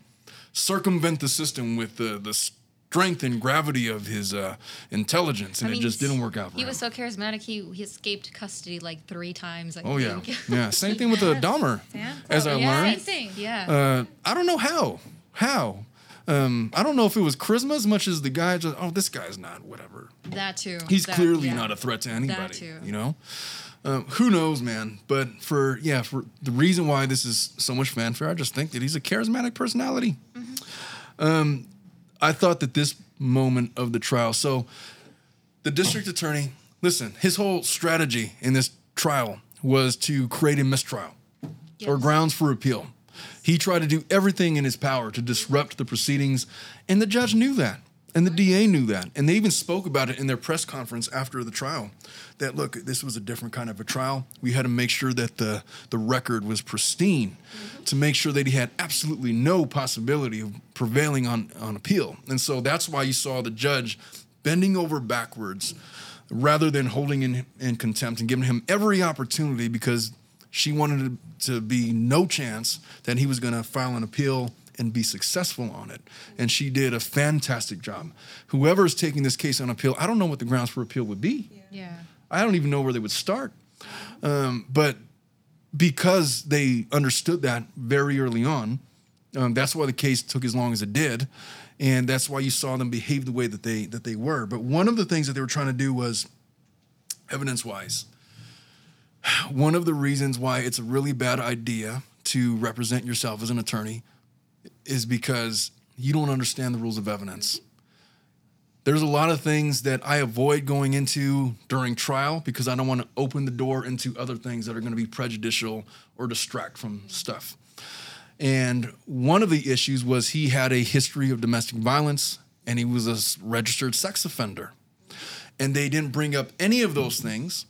circumvent the system with the the strength and gravity of his uh, intelligence, and I it just didn't work out for He him. was so charismatic. He he escaped custody like three times. I oh yeah, think. yeah. Same thing with the Dahmer, Sam? as I yeah, learned. Same thing. Yeah. Uh, I don't know how. How? Um, I don't know if it was charisma as much as the guy just, oh, this guy's not, whatever. that too. He's That- clearly yeah. not a threat to anybody. too. You know? Um, who knows, man? But for, yeah, for the reason why this is so much fanfare, I just think that he's a charismatic personality. Um, I thought that this moment of the trial, so the district attorney, listen, his whole strategy in this trial was to create a mistrial or grounds for appeal. He tried to do everything in his power to disrupt the proceedings, and the judge knew that. And the DA knew that. And they even spoke about it in their press conference after the trial. That look, this was a different kind of a trial. We had to make sure that the, the record was pristine to make sure that he had absolutely no possibility of prevailing on, on appeal. And so that's why you saw the judge bending over backwards rather than holding in, in contempt and giving him every opportunity because she wanted to, to be no chance that he was going to file an appeal and be successful on it. And she did a fantastic job. Whoever is taking this case on appeal, I don't know what the grounds for appeal would be. Yeah. I don't even know where they would start. Um, but because they understood that very early on, um, that's why the case took as long as it did, and that's why you saw them behave the way that they that they were. But one of the things that they were trying to do was evidence-wise. One of the reasons why it's a really bad idea to represent yourself as an attorney is because you don't understand the rules of evidence. There's a lot of things that I avoid going into during trial because I don't want to open the door into other things that are going to be prejudicial or distract from stuff. And one of the issues was he had a history of domestic violence and he was a registered sex offender. And they didn't bring up any of those things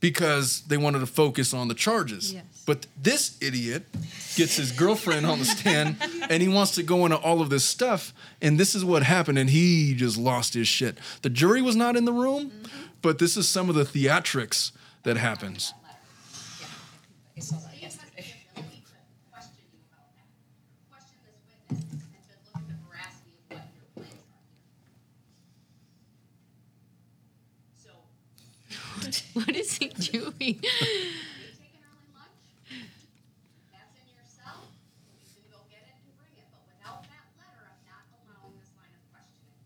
because they wanted to focus on the charges. Yes. But this idiot gets his girlfriend on the stand and he wants to go into all of this stuff. And this is what happened. And he just lost his shit. The jury was not in the room, mm-hmm. but this is some of the theatrics that happens. what is he that yesterday. ability to question you about that. Question this witness and to look at the veracity of what your claims are here. So, What is he doing? you take an early lunch, that's in your cell, you can go get it and bring it, but without that letter, I'm not allowing this line of questioning.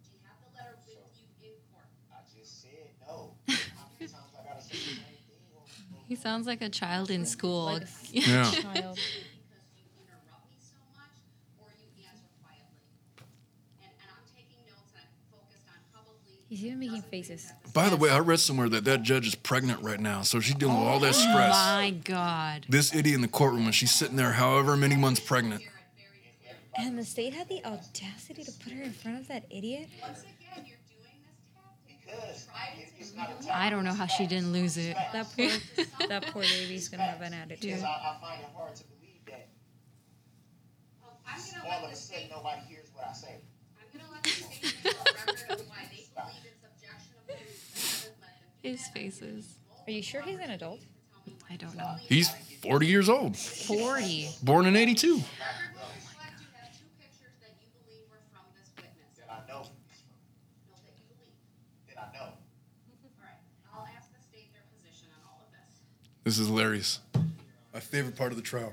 Do you have the letter with you in court? I just said no. How many times I gotta say the same thing? on- He sounds like a child in school. Yeah. Child. because you interrupt me so much or you answer quietly. And, and I'm taking notes and I'm focused on probably. He's even making faces. By the way, I read somewhere that that judge is pregnant right now. So she's dealing with all that oh stress. Oh my God. This idiot in the courtroom, and she's sitting there however many months pregnant. And the state had the audacity to put her in front of that idiot? I don't know how she didn't lose it. That poor, that poor baby's gonna have an attitude. Because I, I find it hard to believe that Well, I'm gonna all let of the a sudden state, nobody hears what I say. I'm gonna let the state make a record of why they believe it's objectionable. that hasn't let them do His that. faces. Are you sure he's an adult? I don't know. He's 40 years old, 40. born in 82. This is hilarious. My favorite part of the trial.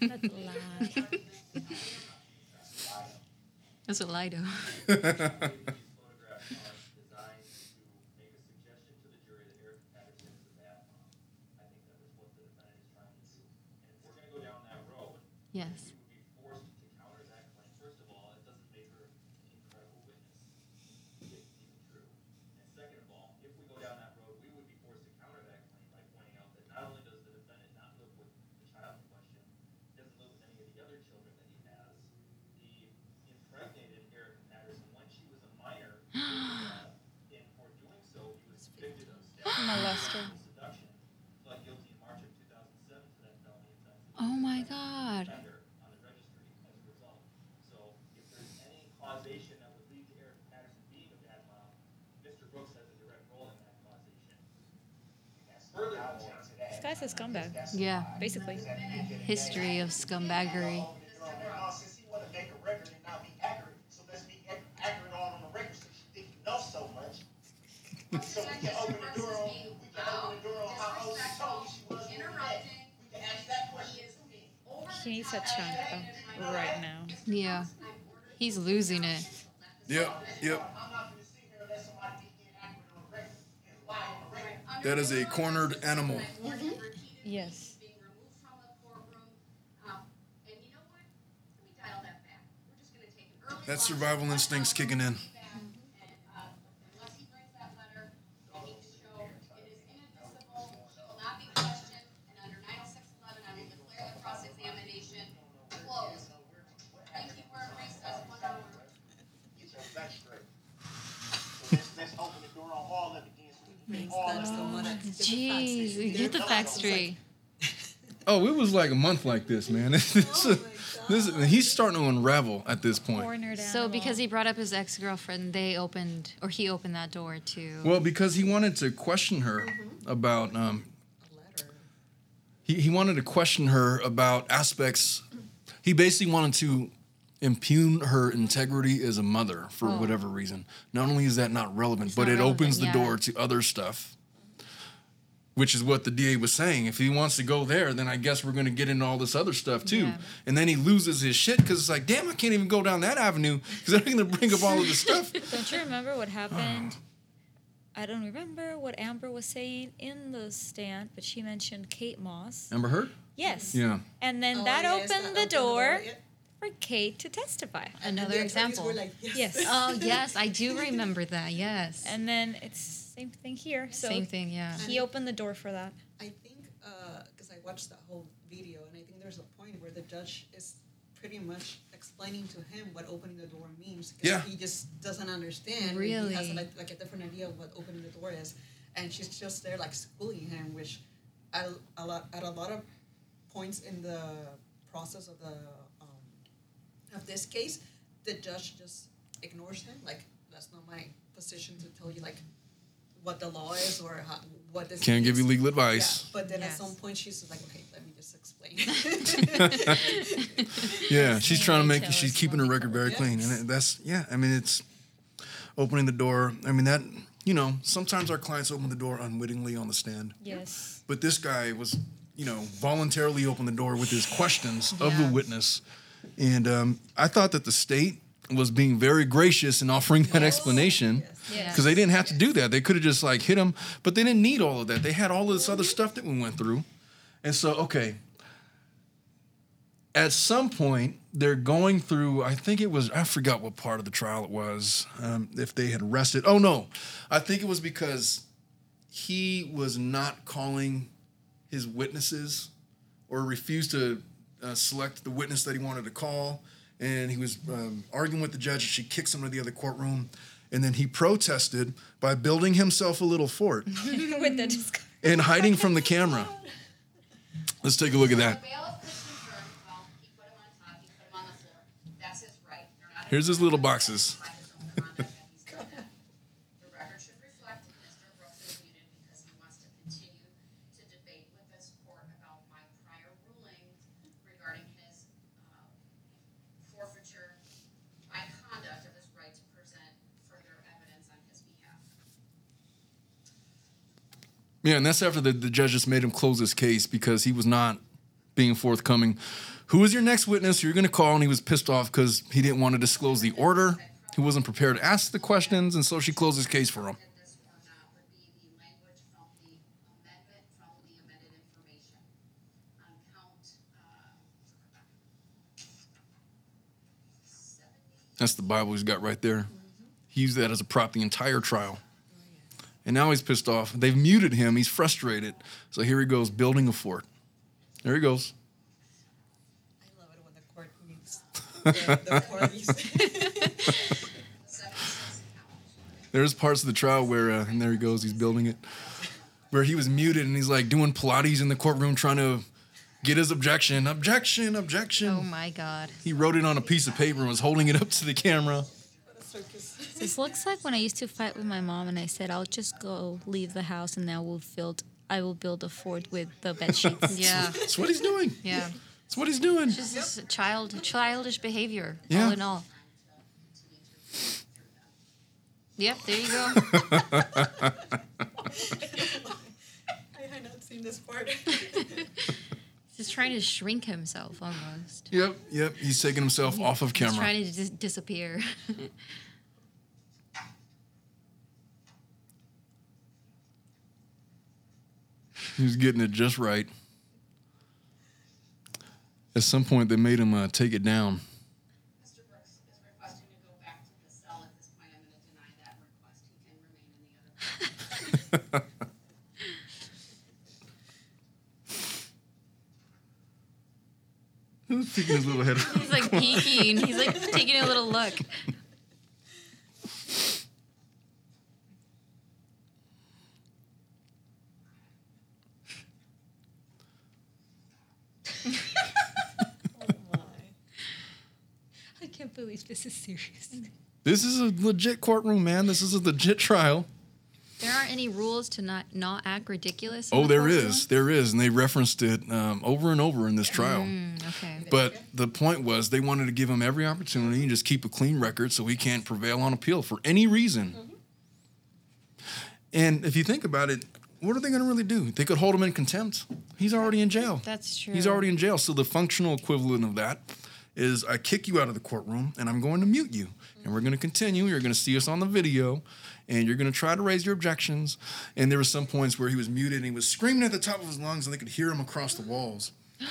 That's a lie. That's a lie, though. Yes. we would be forced to counter that claim. First of all, it doesn't make her an incredible witness, if it's even true. And second of all, if we go down that road, we would be forced to counter that claim by pointing out that not only does the defendant not live with the child in question, he doesn't live with any of the other children that he has. He impregnated Erika Patterson when she was a minor, and for doing so, he was convicted of Molester. Furthermore, This guy's a direct role in that causation. What causes scumbag, Yeah. basically. History of scumbaggery. Since he want to again. He needs a chunk though, right now. Yeah. He's losing it. Yep, yep. I'm not gonna sit here and let somebody be inaccurate on the record and lie on the record. That is a cornered animal. Yes. being removed from the courtroom. That's the one Jeez. Get the facts straight. Oh, it was like a month like this, man. this, this, he's starting to unravel at this point. So because he brought up his ex girlfriend, they opened or he opened that door to. Well, because he wanted to question her about um, he, he wanted to question her about aspects. He basically wanted to impugn her integrity as a mother for Oh. whatever reason. Not only is that not relevant, but not it opens the relevant, door to other stuff. Which is what the DA was saying. If he wants to go there, then I guess we're going to get into all this other stuff too. Yeah. And then he loses his shit because it's like, damn, I can't even go down that avenue because they're going to bring up all of this stuff. Don't you remember what happened? I don't remember what Amber was saying in the stand, but she mentioned Kate Moss. Remember her? Yes. Yeah. And then Oh, that yes, opened that the door yeah. For Kate to testify. Another the example. Were like, yes. Yes. Oh yes, I do remember that. Yes. And then it's same thing here. So Same thing. Yeah. he opened the door for that. I think uh, because I watched that whole video, and I think there's a point where the judge is pretty much explaining to him what opening the door means. 'cause Yeah. He just doesn't understand. and He Really? has like, like a different idea of what opening the door is, and she's just there like schooling him, which at a lot at a lot of points in the process of the of this case, the judge just ignores him. Like that's not my position to tell you like what the law is or how, what this Can't give you legal advice. Yeah, but then Yes. at some point she's like, okay, let me just explain. Yeah, she's trying to make she's keeping her record very Yes. clean, and that's yeah. I mean, it's opening the door. I mean that you know sometimes our clients open the door unwittingly on the stand, Yes. but this guy was you know voluntarily opened the door with his questions of the Yeah. witness, and um, I thought that the state was being very gracious in offering that explanation. Yes. Because they didn't have to do that. They could have just like hit him, but they didn't need all of that. They had all of this other stuff that we went through. And so, okay, at some point they're going through i think it was i forgot what part of the trial it was um, if they had arrested oh no i think it was because he was not calling his witnesses or refused to uh, select the witness that he wanted to call and he was um, arguing with the judge and she kicks him to the other courtroom and then he protested by building himself a little fort With the disc- and hiding from the camera. Let's take a look at that. Here's his little confirm, well, he put him on top, he put him on the floor. That's his right. You're not Here's his little boxes. by his own conduct that he's done that. The record should reflect Mr. Brooks is muted because he wants to continue to debate with this court about my prior ruling regarding his uh, forfeiture by conduct of his right to present further evidence on his behalf. Yeah, and that's after the, the judge just made him close his case because he was not being forthcoming. Who is your next witness? You're going to call, and he was pissed off because he didn't want to disclose the order. He wasn't prepared to ask the questions, and so she closed his case for him. That's the Bible he's got right there. He used that as a prop the entire trial. And now he's pissed off. They've muted him. He's frustrated. So here he goes, building a fort. There he goes. I love it when the court meets the, the parties. seventy-six. There's parts of the trial where, uh, and there he goes, he's building it, where he was muted and he's like doing Pilates in the courtroom trying to get his objection. Objection, objection. Oh my God. He wrote it on a piece of paper and was holding it up to the camera. What a circus. This looks like when I used to fight with my mom, and I said I'll just go leave the house, and now we'll build. I will build a fort with the bed sheets. Yeah. That's what he's doing. Yeah. That's what he's doing. Just this child, childish behavior. Yeah. All in all. Yep. There you go. I had not seen this part. He's trying to shrink himself almost. Yep, yep. He's taking himself off of He's camera. trying to dis- disappear. He was getting it just right. At some point, they made him uh, take it down. Mr. Brooks is requesting to go back to the cell at this point. I'm gonna deny that request. He can remain in the other. room. Who's peeking his little head? He's like peeking. He's like taking a little look. Believe this is serious. This is a legit courtroom, man. This is a legit trial. There aren't any rules to not not act ridiculous. Oh, the there courtroom? is. There is. And they referenced it um, over and over in this trial. Mm, okay. But the point was they wanted to give him every opportunity and just keep a clean record so he can't prevail on appeal for any reason. And if you think about it, what are they going to really do? They could hold him in contempt. He's already in jail. That's true. He's already in jail. So the functional equivalent of that is I kick you out of the courtroom and I'm going to mute you. And we're going to continue. You're going to see us on the video and you're going to try to raise your objections. And there were some points where he was muted and he was screaming at the top of his lungs and they could hear him across the walls.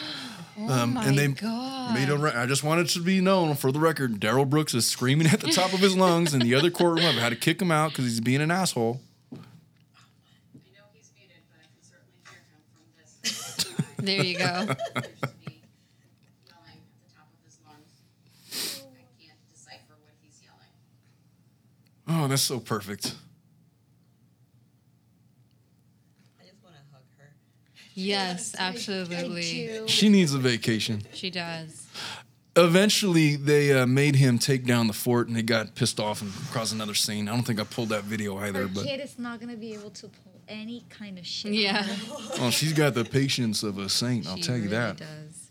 Oh Um, my and they God. made a re- I just wanted to be known for the record. Darrell Brooks is screaming at the top of his lungs in the other courtroom. I've had to kick him out because he's being an asshole. I know he's muted, but I can certainly hear him from this. There you go. Appears to be yelling at the top of his lungs. I can't decipher what he's yelling. Oh, that's so perfect. I just want to hug her. Yes, absolutely. She needs a vacation. She does. Eventually, they uh, made him take down the fort, and he got pissed off and caused another scene. I don't think I pulled that video either, Her but kid is not gonna be able to pull any kind of shit. Yeah. oh, she's got the patience of a saint. I'll She tell you really that. Does.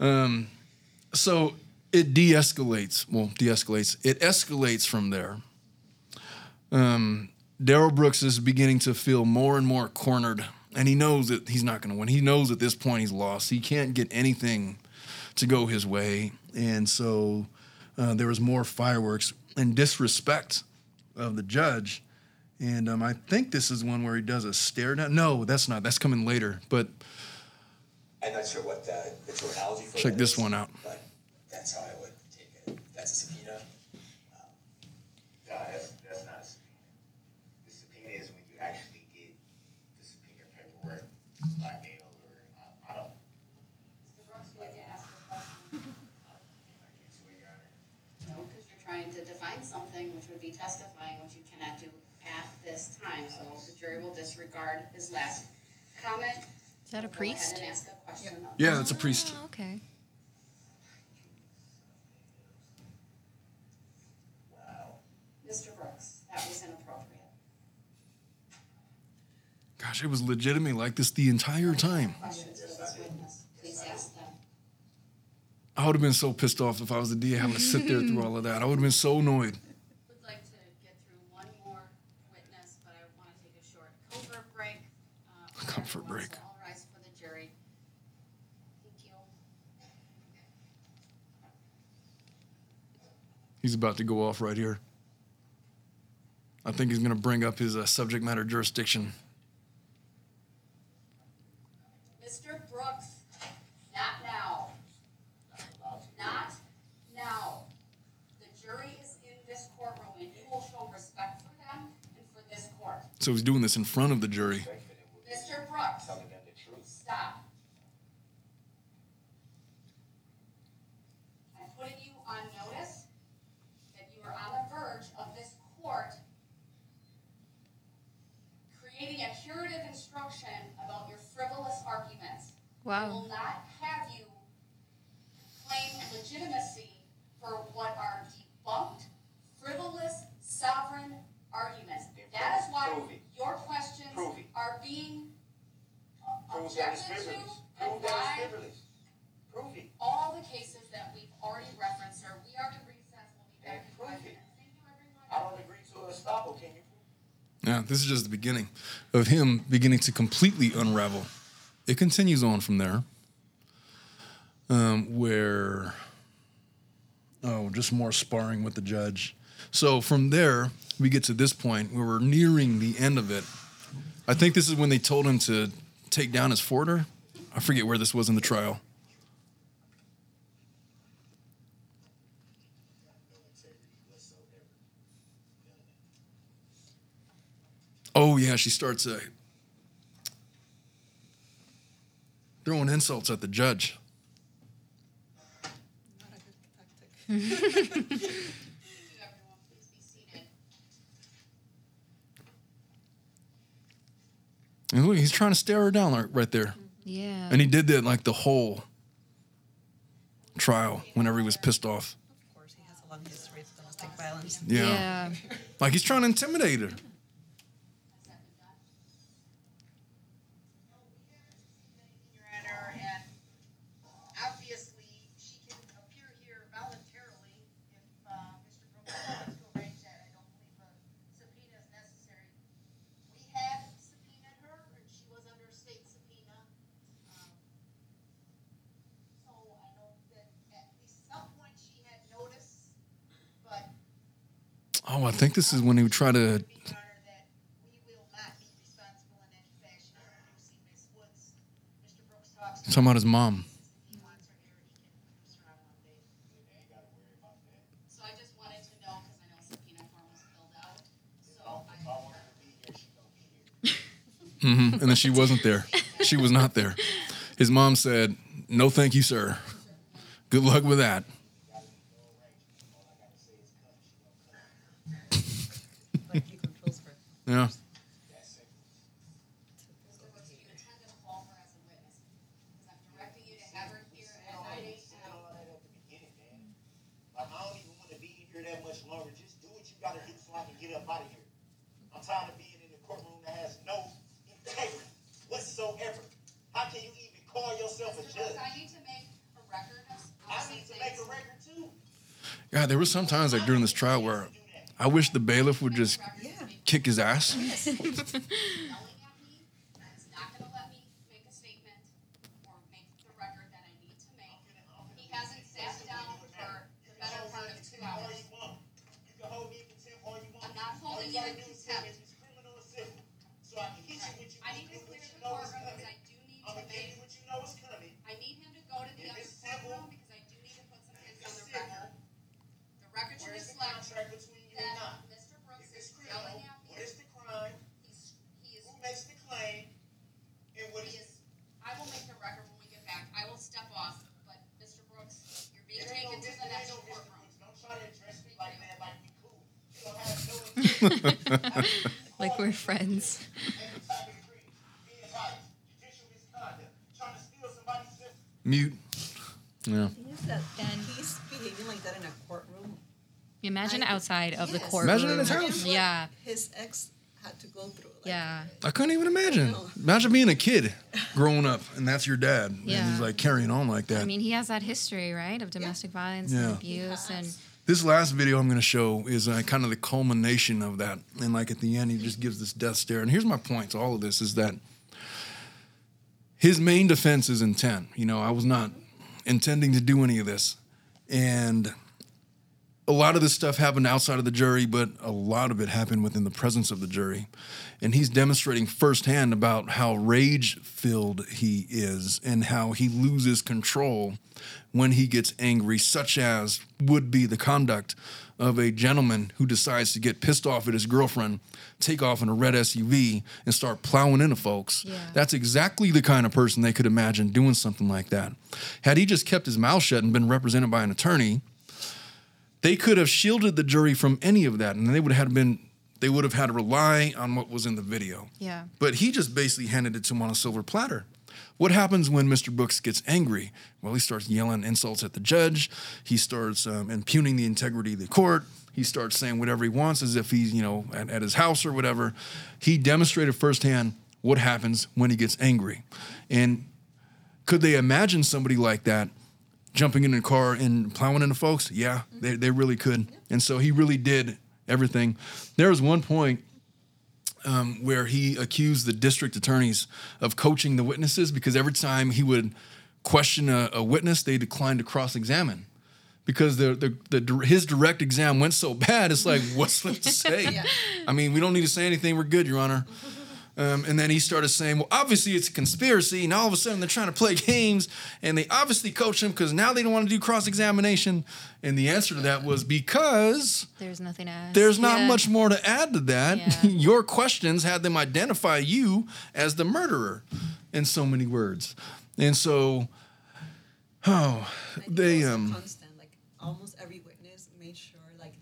Um, so it de-escalates. Well, de-escalates. It escalates from there. Um, Darrell Brooks is beginning to feel more and more cornered, and he knows that he's not going to win. He knows at this point he's lost. He can't get anything to go his way, and so uh, there was more fireworks and disrespect of the judge. And um, I think this is one where he does a stare down. No, that's not. That's coming later. But I'm not sure what the, the true analogy for check this is, one out. But that's how I would take it. That's a subpoena. Um, no, that's, that's not a subpoena. The subpoena is when you actually get the subpoena paperwork by mail or, uh, I don't, Mr. Brooks, would like to ask a question? I can't swear, Your Honor. No, because you're trying to define something which would be testifying, which you cannot do at this time. So the jury will disregard his last comment. Is that a Go priest? ahead and ask a question. of- Yeah, that's a priest. Oh, okay. gosh, it was legitimately like this the entire time. I would have been so pissed off if I was the DA having to sit there through all of that. I would have been so annoyed. Comfort break. He's about to go off right here. I think he's going to bring up his uh, subject matter jurisdiction. So he's doing this in front of the jury. Mr. Brooks, Telling them the truth. stop. I'm putting you on notice that you are on the verge of this court creating a curative instruction about your frivolous arguments. I Wow. will not have you claim legitimacy for what are debunked, frivolous, sovereign arguments. That is why Prove it. your questions Prove it. are being Prove that it's objected to, frivolous. and Prove that why it's frivolous. Prove it. all the cases that we've already referenced, sir, we are to recess, we'll be back in Prove five it. minutes. Thank you, everyone. I don't agree to a estoppel. Can you Yeah, this is just the beginning of him beginning to completely unravel. It continues on from there, um, where oh, just more sparring with the judge. So from there, we get to this point where we're nearing the end of it. I think this is when they told him to take down his forter. I forget where this was in the trial. Oh yeah, she starts uh, throwing insults at the judge. Not a good tactic. Thank you, everyone. Please be seated. And look, he's trying to stare her down like, right there. Yeah. And he did that like the whole trial whenever he was pissed off. Of course, he has a long history of domestic violence. Yeah. yeah. Like he's trying to intimidate her. So I. If I want her to be here, she gonna be here. hmm And then she wasn't there. She was not there. His mom said, No, thank you, sir. Good luck with that. Like he controls her. Yeah. Mr. Brooks, do you intend to call her as a witness? Because I'm directing you to have her here at nine Said AM. all that at the beginning, man. Like, I don't even want to be here that much longer. Just do what you gotta do so I can get up out of here. I'm tired of being in the courtroom that has no integrity whatsoever. How can you even call yourself a Mr. judge? Brooks, I need to make a record of. of I some need to make a things. record too. God, there were some times like during this trial where I wish the bailiff would just Yeah. Kick his ass. steal somebody's system. Mute. Yeah. Yes, that, and he's behaving like that in a courtroom. Imagine I- outside of the Yes. courtroom. Imagine in his house. Yeah. His ex had to go through. Like, Yeah. I couldn't even imagine. Imagine being a kid growing up and that's your dad. And Yeah. he's like carrying on like that. I mean, he has that history, right, of domestic violence Yeah. and abuse, and This last video I'm going to show is uh, kind of the culmination of that. And like at the end, he just gives this death stare. And here's my point to all of this is that his main defense is intent. You know, I was not intending to do any of this. And a lot of this stuff happened outside of the jury, but a lot of it happened within the presence of the jury. And he's demonstrating firsthand about how rage filled he is and how he loses control when he gets angry, such as would be the conduct of a gentleman who decides to get pissed off at his girlfriend, take off in a red SUV, and start plowing into folks. Yeah. That's exactly the kind of person they could imagine doing something like that. Had he just kept his mouth shut and been represented by an attorney, they could have shielded the jury from any of that, and they would have been they would have had to rely on what was in the video. Yeah. But he just basically handed it to him on a silver platter. What happens when Mr. Brooks gets angry? Well, he starts yelling insults at the judge. He starts um, impugning the integrity of the court. He starts saying whatever he wants as if he's, you know, at, at his house or whatever. He demonstrated firsthand what happens when he gets angry. And could they imagine somebody like that jumping in a car and plowing into folks? Yeah, they, they really could. And so he really did everything. There was one point um, where he accused the district attorneys of coaching the witnesses because every time he would question a, a witness, they declined to cross examine. Because the, the, the his direct exam went so bad, it's like, what's left to say? I mean, we don't need to say anything. We're good, Your Honor. Um, and then he started saying, well, obviously it's a conspiracy. And all of a sudden they're trying to play games. And they obviously coach him because now they don't want to do cross examination. And the answer to that was because There's nothing to ask. there's not Yeah. much more to add to that. Yeah. Your questions had them identify you as the murderer in so many words. And so, oh, I they, it was a um, constant. Like almost every witness made sure like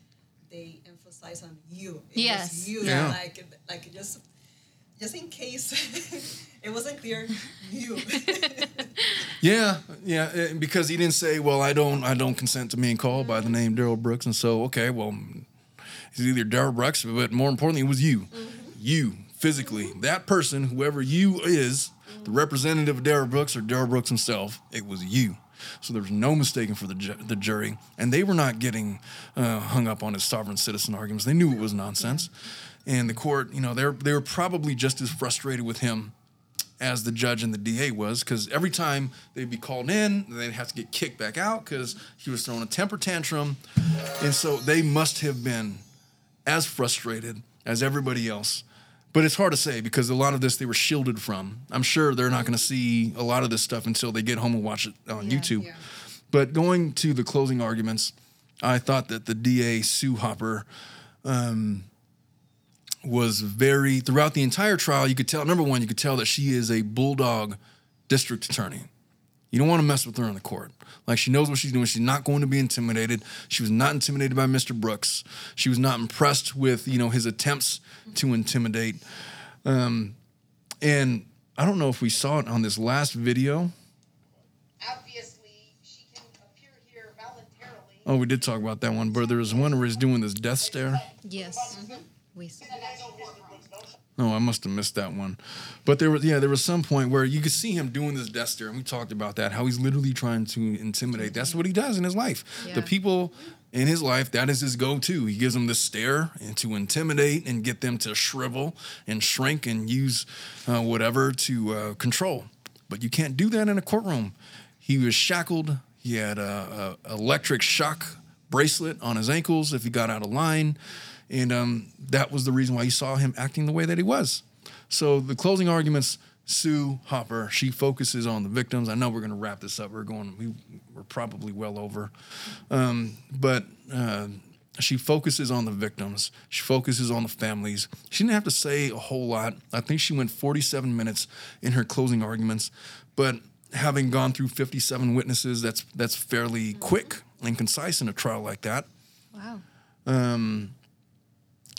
they emphasize on you. It Yes. was you. Yeah. Like like just just in case it wasn't clear, you. Yeah, yeah, because he didn't say, "Well, I don't, I don't consent to being called by the name Darrell Brooks," and so, okay, well, it's either Darrell Brooks, but more importantly, it was you, mm-hmm. you physically, mm-hmm. that person, whoever you is, the mm-hmm. representative of Darrell Brooks or Darrell Brooks himself, it was you. So there was no mistaking for the ju- the jury, and they were not getting uh, hung up on his sovereign citizen arguments. They knew it was nonsense, and the court, you know, they're they were probably just as frustrated with him as the judge and the DA was, because every time they'd be called in, they'd have to get kicked back out because he was throwing a temper tantrum. And so they must have been as frustrated as everybody else. But it's hard to say because a lot of this they were shielded from. I'm sure they're not going to see a lot of this stuff until they get home and watch it on Yeah. YouTube. But going to the closing arguments, I thought that the DA, Sue Opper, um, was very throughout the entire trial. You could tell number one, you could tell that she is a bulldog district attorney. You don't want to mess with her in the court. Like she knows what she's doing. She's not going to be intimidated. She was not intimidated by Mr. Brooks. She was not impressed with you know his attempts to intimidate. Um, and I don't know if we saw it on this last video. Obviously, she can appear here voluntarily. Oh, we did talk about that one, but there was one where he's doing this death stare. Yes. We No, I must have missed that one. But there was yeah, there was some point where you could see him doing this stare, and we talked about that. How he's literally trying to intimidate. That's what he does in his life. Yeah. The people in his life, that is his go-to. He gives them this stare and to intimidate and get them to shrivel and shrink and use uh, whatever to uh, control. But you can't do that in a courtroom. He was shackled. He had a, a electric shock bracelet on his ankles if he got out of line. And um, that was the reason why you saw him acting the way that he was. So the closing arguments, Sue Opper, she focuses on the victims. I know we're going to wrap this up. We're going, we, we're probably well over. Um, but uh, she focuses on the victims. She focuses on the families. She didn't have to say a whole lot. I think she went 47 minutes in her closing arguments. But having gone through 57 witnesses, that's that's fairly quick and concise in a trial like that wow.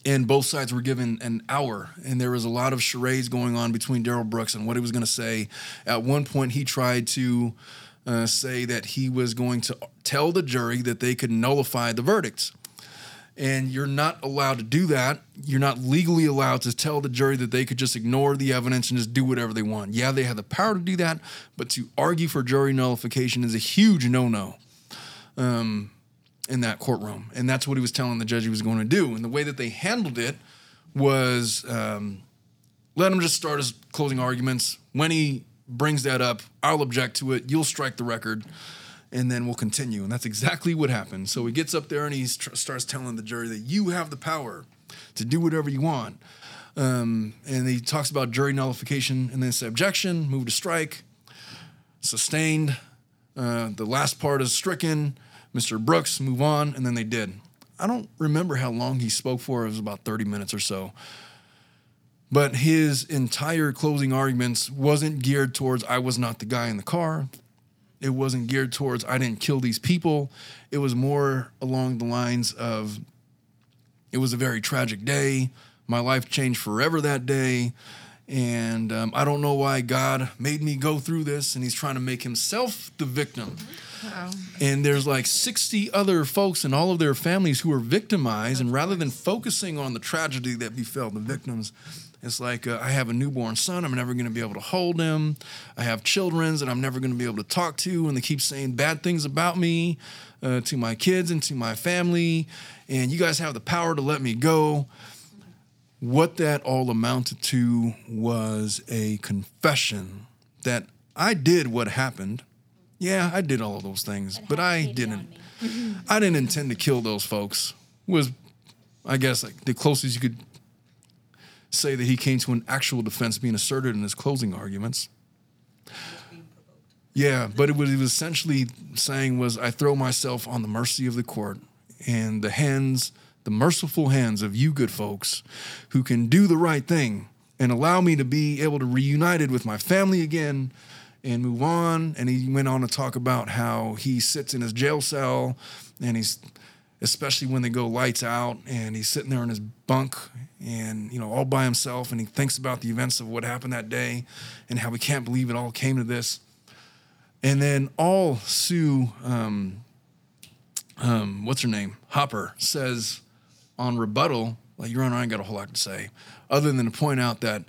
And both sides were given an hour and there was a lot of charades going on between darrell brooks and what he was going to say. At one point he tried to uh, say that he was going to tell the jury that they could nullify the verdicts. And you're not allowed to do that. You're not legally allowed to tell the jury that they could just ignore the evidence and just do whatever they want. Yeah they have the power to do that but to argue for jury nullification is a huge no-no in that courtroom. And that's what he was telling the judge he was going to do. And the way that they handled it was um, let him just start his closing arguments. When he brings that up, I'll object to it. You'll strike the record. and then we'll continue. And that's exactly what happened. So he gets up there and he tr- starts telling the jury that you have the power to do whatever you want. Um, and he talks about jury nullification and then says objection, move to strike, sustained. Uh, the last part is stricken. Mr. Brooks, move on, and then they did. I don't remember how long he spoke for. It was about 30 minutes or so. But his entire closing arguments wasn't geared towards I was not the guy in the car. It wasn't geared towards I didn't kill these people. It was more along the lines of it was a very tragic day. My life changed forever that day. And um, I don't know why God made me go through this. And he's trying to make himself the victim. Wow. And there's like 60 other folks and all of their families who are victimized. And rather than focusing on the tragedy that befell the victims, it's like uh, I have a newborn son. I'm never going to be able to hold him. I have children that I'm never going to be able to talk to. And they keep saying bad things about me uh, to my kids and to my family. And you guys have the power to let me go. What that all amounted to was a confession that I did what happened. Yeah, I did all of those things, but I didn't. I didn't intend to kill those folks. Was I guess like the closest you could say that he came to an actual defense being asserted in his closing arguments. Yeah, but it was, he was essentially saying was I throw myself on the mercy of the court and the hands, the merciful hands of you good folks who can do the right thing and allow me to be able to reunited with my family again and move on. And he went on to talk about how he sits in his jail cell and he's especially when they go lights out and he's sitting there in his bunk and you know all by himself and he thinks about the events of what happened that day and how he can't believe it all came to this and then all sue um, um, what's her name hopper says on rebuttal like your honor i ain't got a whole lot to say other than to point out that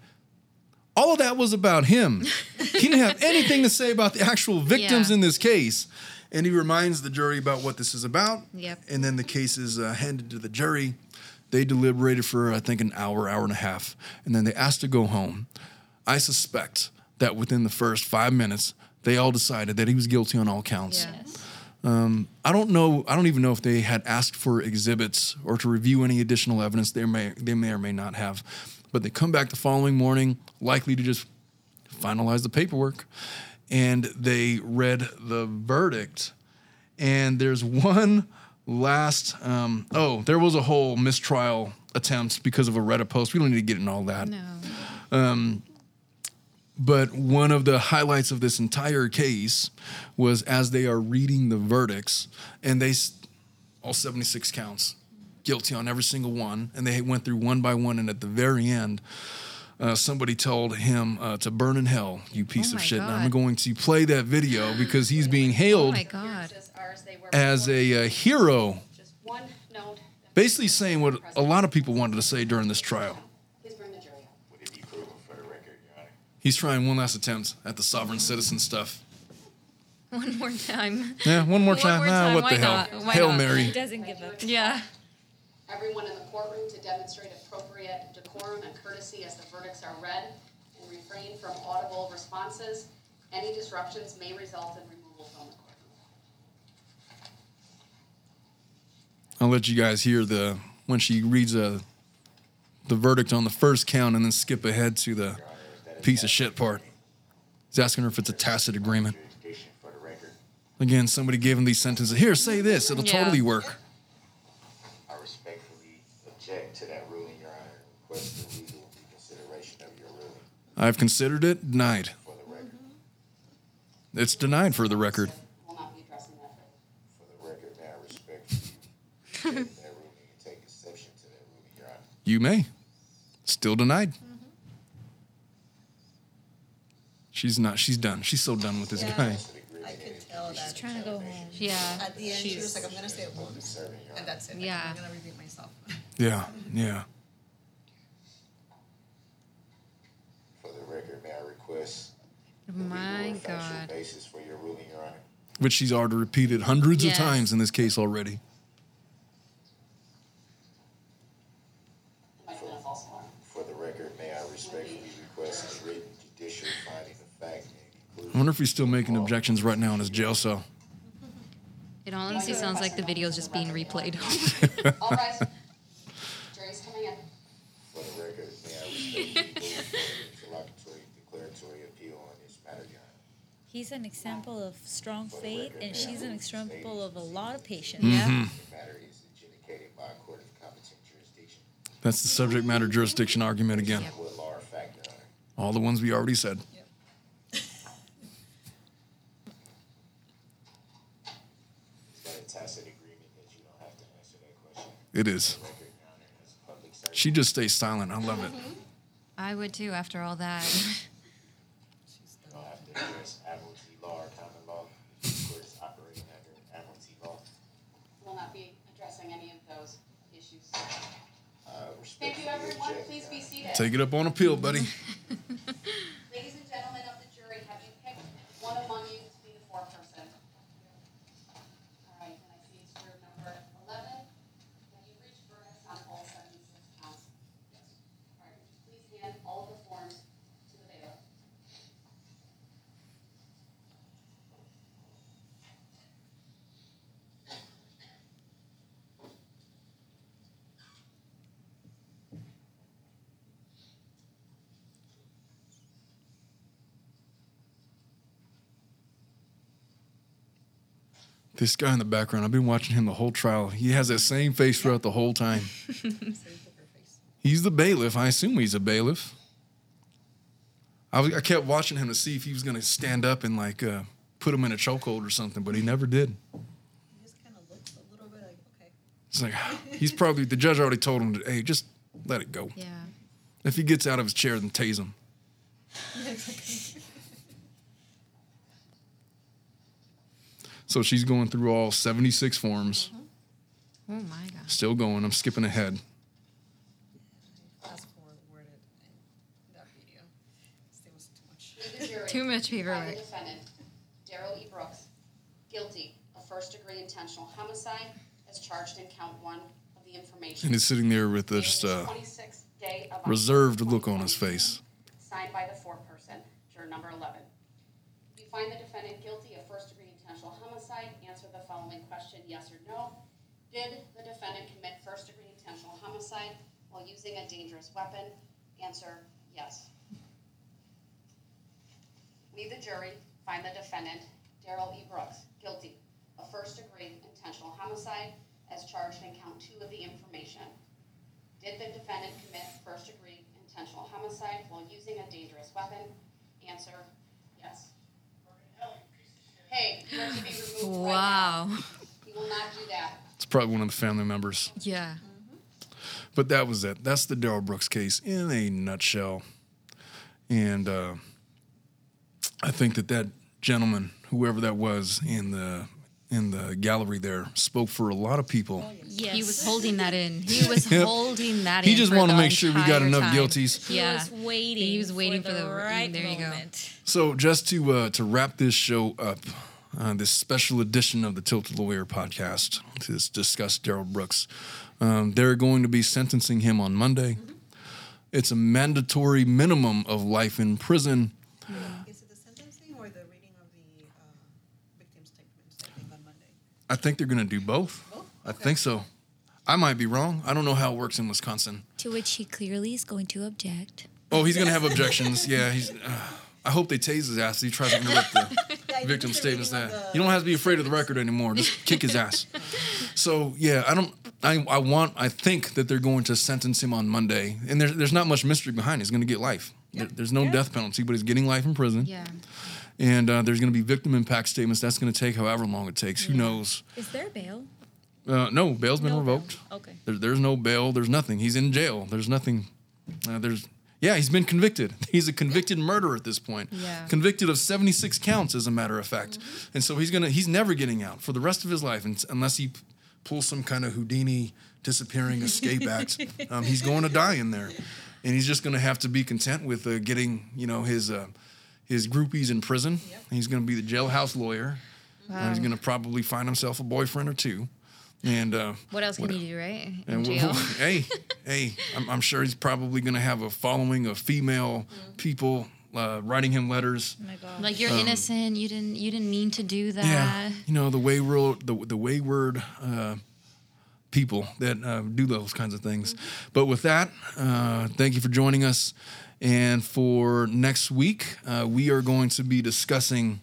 all of that was about him he didn't have anything to say about the actual victims Yeah. in this case and he reminds the jury about what this is about Yep. and then the case is uh, handed to the jury. They deliberated for, I think, an hour, hour and a half, and then they asked to go home. I suspect that within the first five minutes, they all decided that he was guilty on all counts. Um, I don't know. I don't even know if they had asked for exhibits or to review any additional evidence. They may, they may or may not have, but they come back the following morning, likely to just finalize the paperwork, and they read the verdict. And there's one last. Um, oh, there was a whole mistrial attempt because of a Reddit post. We don't need to get into all that. No. Um, but one of the highlights of this entire case was as they are reading the verdicts, and they all 76 counts, guilty on every single one, and they went through one by one, and at the very end. Uh, somebody told him uh, to burn in hell, you piece Oh of shit. And I'm going to play that video because he's being Oh hailed God. as a, uh hero, Just one note. basically saying what a lot of people wanted to say during this trial. Please bring the jury up. Would it be proven for the record, Your Honor? He's trying one last attempt at the sovereign citizen stuff. One more time. Yeah, one more One time. more Ah, time, what why the hell? Why Hail not? He Mary. doesn't give up. Yeah. Everyone in the courtroom to demonstrate appropriate decorum and courtesy as the verdicts are read and refrain from audible responses. Any disruptions may result in removal from the courtroom. I'll let you guys hear the when she reads uh, the verdict on the first count and then skip ahead to the piece of shit part. He's asking her if it's a tacit agreement. Jurisdiction for the record. Again, somebody gave him these sentences. Here, say this. It'll Yeah. totally work. I respectfully object to that ruling, Your Honor, request the legal reconsideration of your ruling I've considered it denied. for the record. Mm-hmm. It's denied for the record. Will not be addressing that. For the record, may I respectfully reject that ruling and take exception to that ruling, Your Honor. You may. Still denied. She's not. She's done. She's so done with this Yeah. guy. I could tell that. She's trying to go home. Yeah. At the end, she was like, I'm going to say it once, and that's it. Like, Yeah. I'm going to repeat myself. Yeah. Yeah. For the record, may I request My legal and factual God. basis for your ruling, Your Honor? Which she's already repeated hundreds Yes. of times in this case already. It might have been a false alarm. For the record, may I respectfully request a written judicial finding of fact and I wonder if he's still making objections right now in his jail cell. It honestly sounds like the video is just being replayed. All rise. Coming in. For the record, may I respectfully move interlocutory declaratory appeal on this matter, Your He's an example of strong faith, and she's an example of a lot of patience. Mm-hmm. Yeah. The matter is adjudicated by a court of competent jurisdiction. That's the subject matter jurisdiction argument again. What law or fact, Your Honor? All the ones we already said. Is that a tacit agreement that you don't have to answer that question? It is. Record, Your Honor, as a public servant. She just stays silent. I love it. I would too after all that. You don't have to address admiralty law or common law. The court is operating under admiralty law. We'll not be addressing any of those issues. Uh, Thank you, everyone. Please be seated. Take it up on appeal, buddy. Ladies and gentlemen of the jury, have you picked one among you to be the foreperson? All right, and I see it's your number eleven. Have you reached verdicts on all seventy-six counts? Yes. All right, would you please hand all of the forms to the bailiff? This guy in the background, I've been watching him the whole trial. He has that same face throughout the whole time. Same poker face. He's the bailiff. I assume he's a bailiff. I, was, I kept watching him to see if he was going to stand up and like uh, put him in a chokehold or something, but he never did. He just kind of looks a little bit like, okay. It's like he's probably the judge already told him, to, "Hey, just let it go. yeah. If he gets out of his chair, then tase him." So she's going through all 76 forms, Oh my gosh. still going. I'm skipping ahead. Fast forwarded in that video. It was too much. To the. Too much paperwork. the defendant, Darrell E. Brooks, guilty of first-degree intentional homicide as charged in count one of the information. And he's sitting there with dated this the uh, 26th day of reserved look on his face. Signed by the foreperson, juror number 11. You find the defendant guilty of first-degree intentional homicide, answer the following question, yes or no. Did the defendant commit first-degree intentional homicide while using a dangerous weapon? Answer, yes. We, the jury, find the defendant, Darrell E. Brooks, guilty of first-degree intentional homicide as charged in count two of the information. Did the defendant commit first-degree intentional homicide while using a dangerous weapon? Answer, yes. Hey, you are to be removed right now. Wow. You will not do that. It's probably one of the family members. Yeah. But that was it. That's the Darrell Brooks case in a nutshell. And uh, I think that that gentleman, whoever that was in the in the gallery there, spoke for a lot of people. Yes. He was holding that in. He was Yep. holding that He in. He just for wanted to make sure we got enough time. guilties. Yeah. He Yeah. was waiting. He was waiting for the- right there you go. moment. So just to uh, to wrap this show up, uh, this special edition of the Tilted Lawyer podcast to dis- discuss Darrell Brooks, um, they're going to be sentencing him on Monday. It's a mandatory minimum of life in prison. Is it the sentencing or the reading of the uh, victim statements, I think, on Monday? I think they're going to do both. Both? I Okay. think so. I might be wrong. I don't know how it works in Wisconsin. To which he clearly is going to object. Oh, he's going to have objections. Yeah, he's. Uh, I hope they tase his ass. As he tries to interrupt the Yeah, I think victim statements. That the- you don't have to be afraid of the record anymore. Just kick his ass. So yeah, I don't. I, I want. I think that they're going to sentence him on Monday, and there's there's not much mystery behind. it. He's going to get life. There- there's no death penalty, but he's getting life in prison. Yeah. And uh, there's going to be victim impact statements. That's going to take however long it takes. Who knows? Is there bail? Uh, no, bail's been No bail. revoked. Okay. There, there's no bail. There's nothing. He's in jail. There's nothing. Uh, there's yeah. He's been convicted. He's a convicted murderer at this point. Yeah. Convicted of 76 counts, as a matter of fact. And so he's gonna. He's never getting out for the rest of his life, unless he p- pulls some kind of Houdini disappearing escape act. Um, he's going to die in there, and he's just gonna have to be content with uh, getting you know his uh, his groupies in prison. He's gonna be the jailhouse lawyer. And he's gonna probably find himself a boyfriend or two. And uh, What else can you do, right? In and jail. we'll- hey, hey, I'm, I'm sure he's probably going to have a following of female people uh, writing him letters. Oh my. Like you're Um, innocent. You didn't. You didn't mean to do that. Yeah, you know the wayward, the the wayward uh, people that uh, do those kinds of things. But with that, uh, thank you for joining us. And for next week, uh, we are going to be discussing.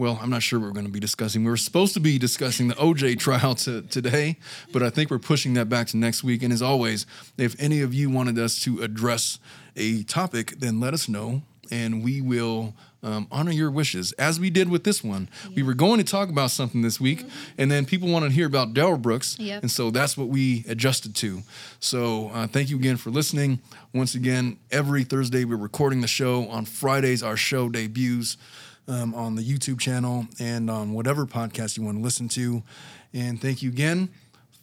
Well, I'm not sure what we're going to be discussing. We were supposed to be discussing the OJ trial to, today, but I think we're pushing that back to next week. And as always, if any of you wanted us to address a topic, then let us know, and we will um, honor your wishes, as we did with this one. We were going to talk about something this week, and then people wanted to hear about Darrell Brooks, Yep. and so that's what we adjusted to. So uh, thank you again for listening. Once again, every Thursday we're recording the show. On Fridays, our show debuts um, on the YouTube channel and on whatever podcast you want to listen to. And thank you again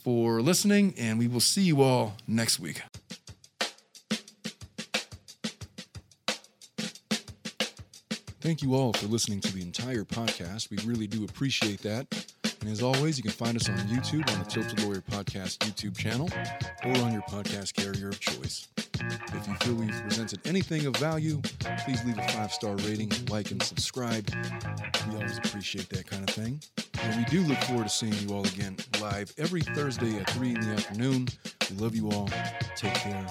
for listening, and we will see you all next week. Thank you all for listening to the entire podcast. We really do appreciate that. And as always, you can find us on YouTube on the Tilted Lawyer Podcast YouTube channel or on your podcast carrier of choice. If you feel we've presented anything of value, please leave a five star rating, like, and subscribe. We always appreciate that kind of thing. And we do look forward to seeing you all again live every Thursday at 3 in the afternoon. We love you all. Take care.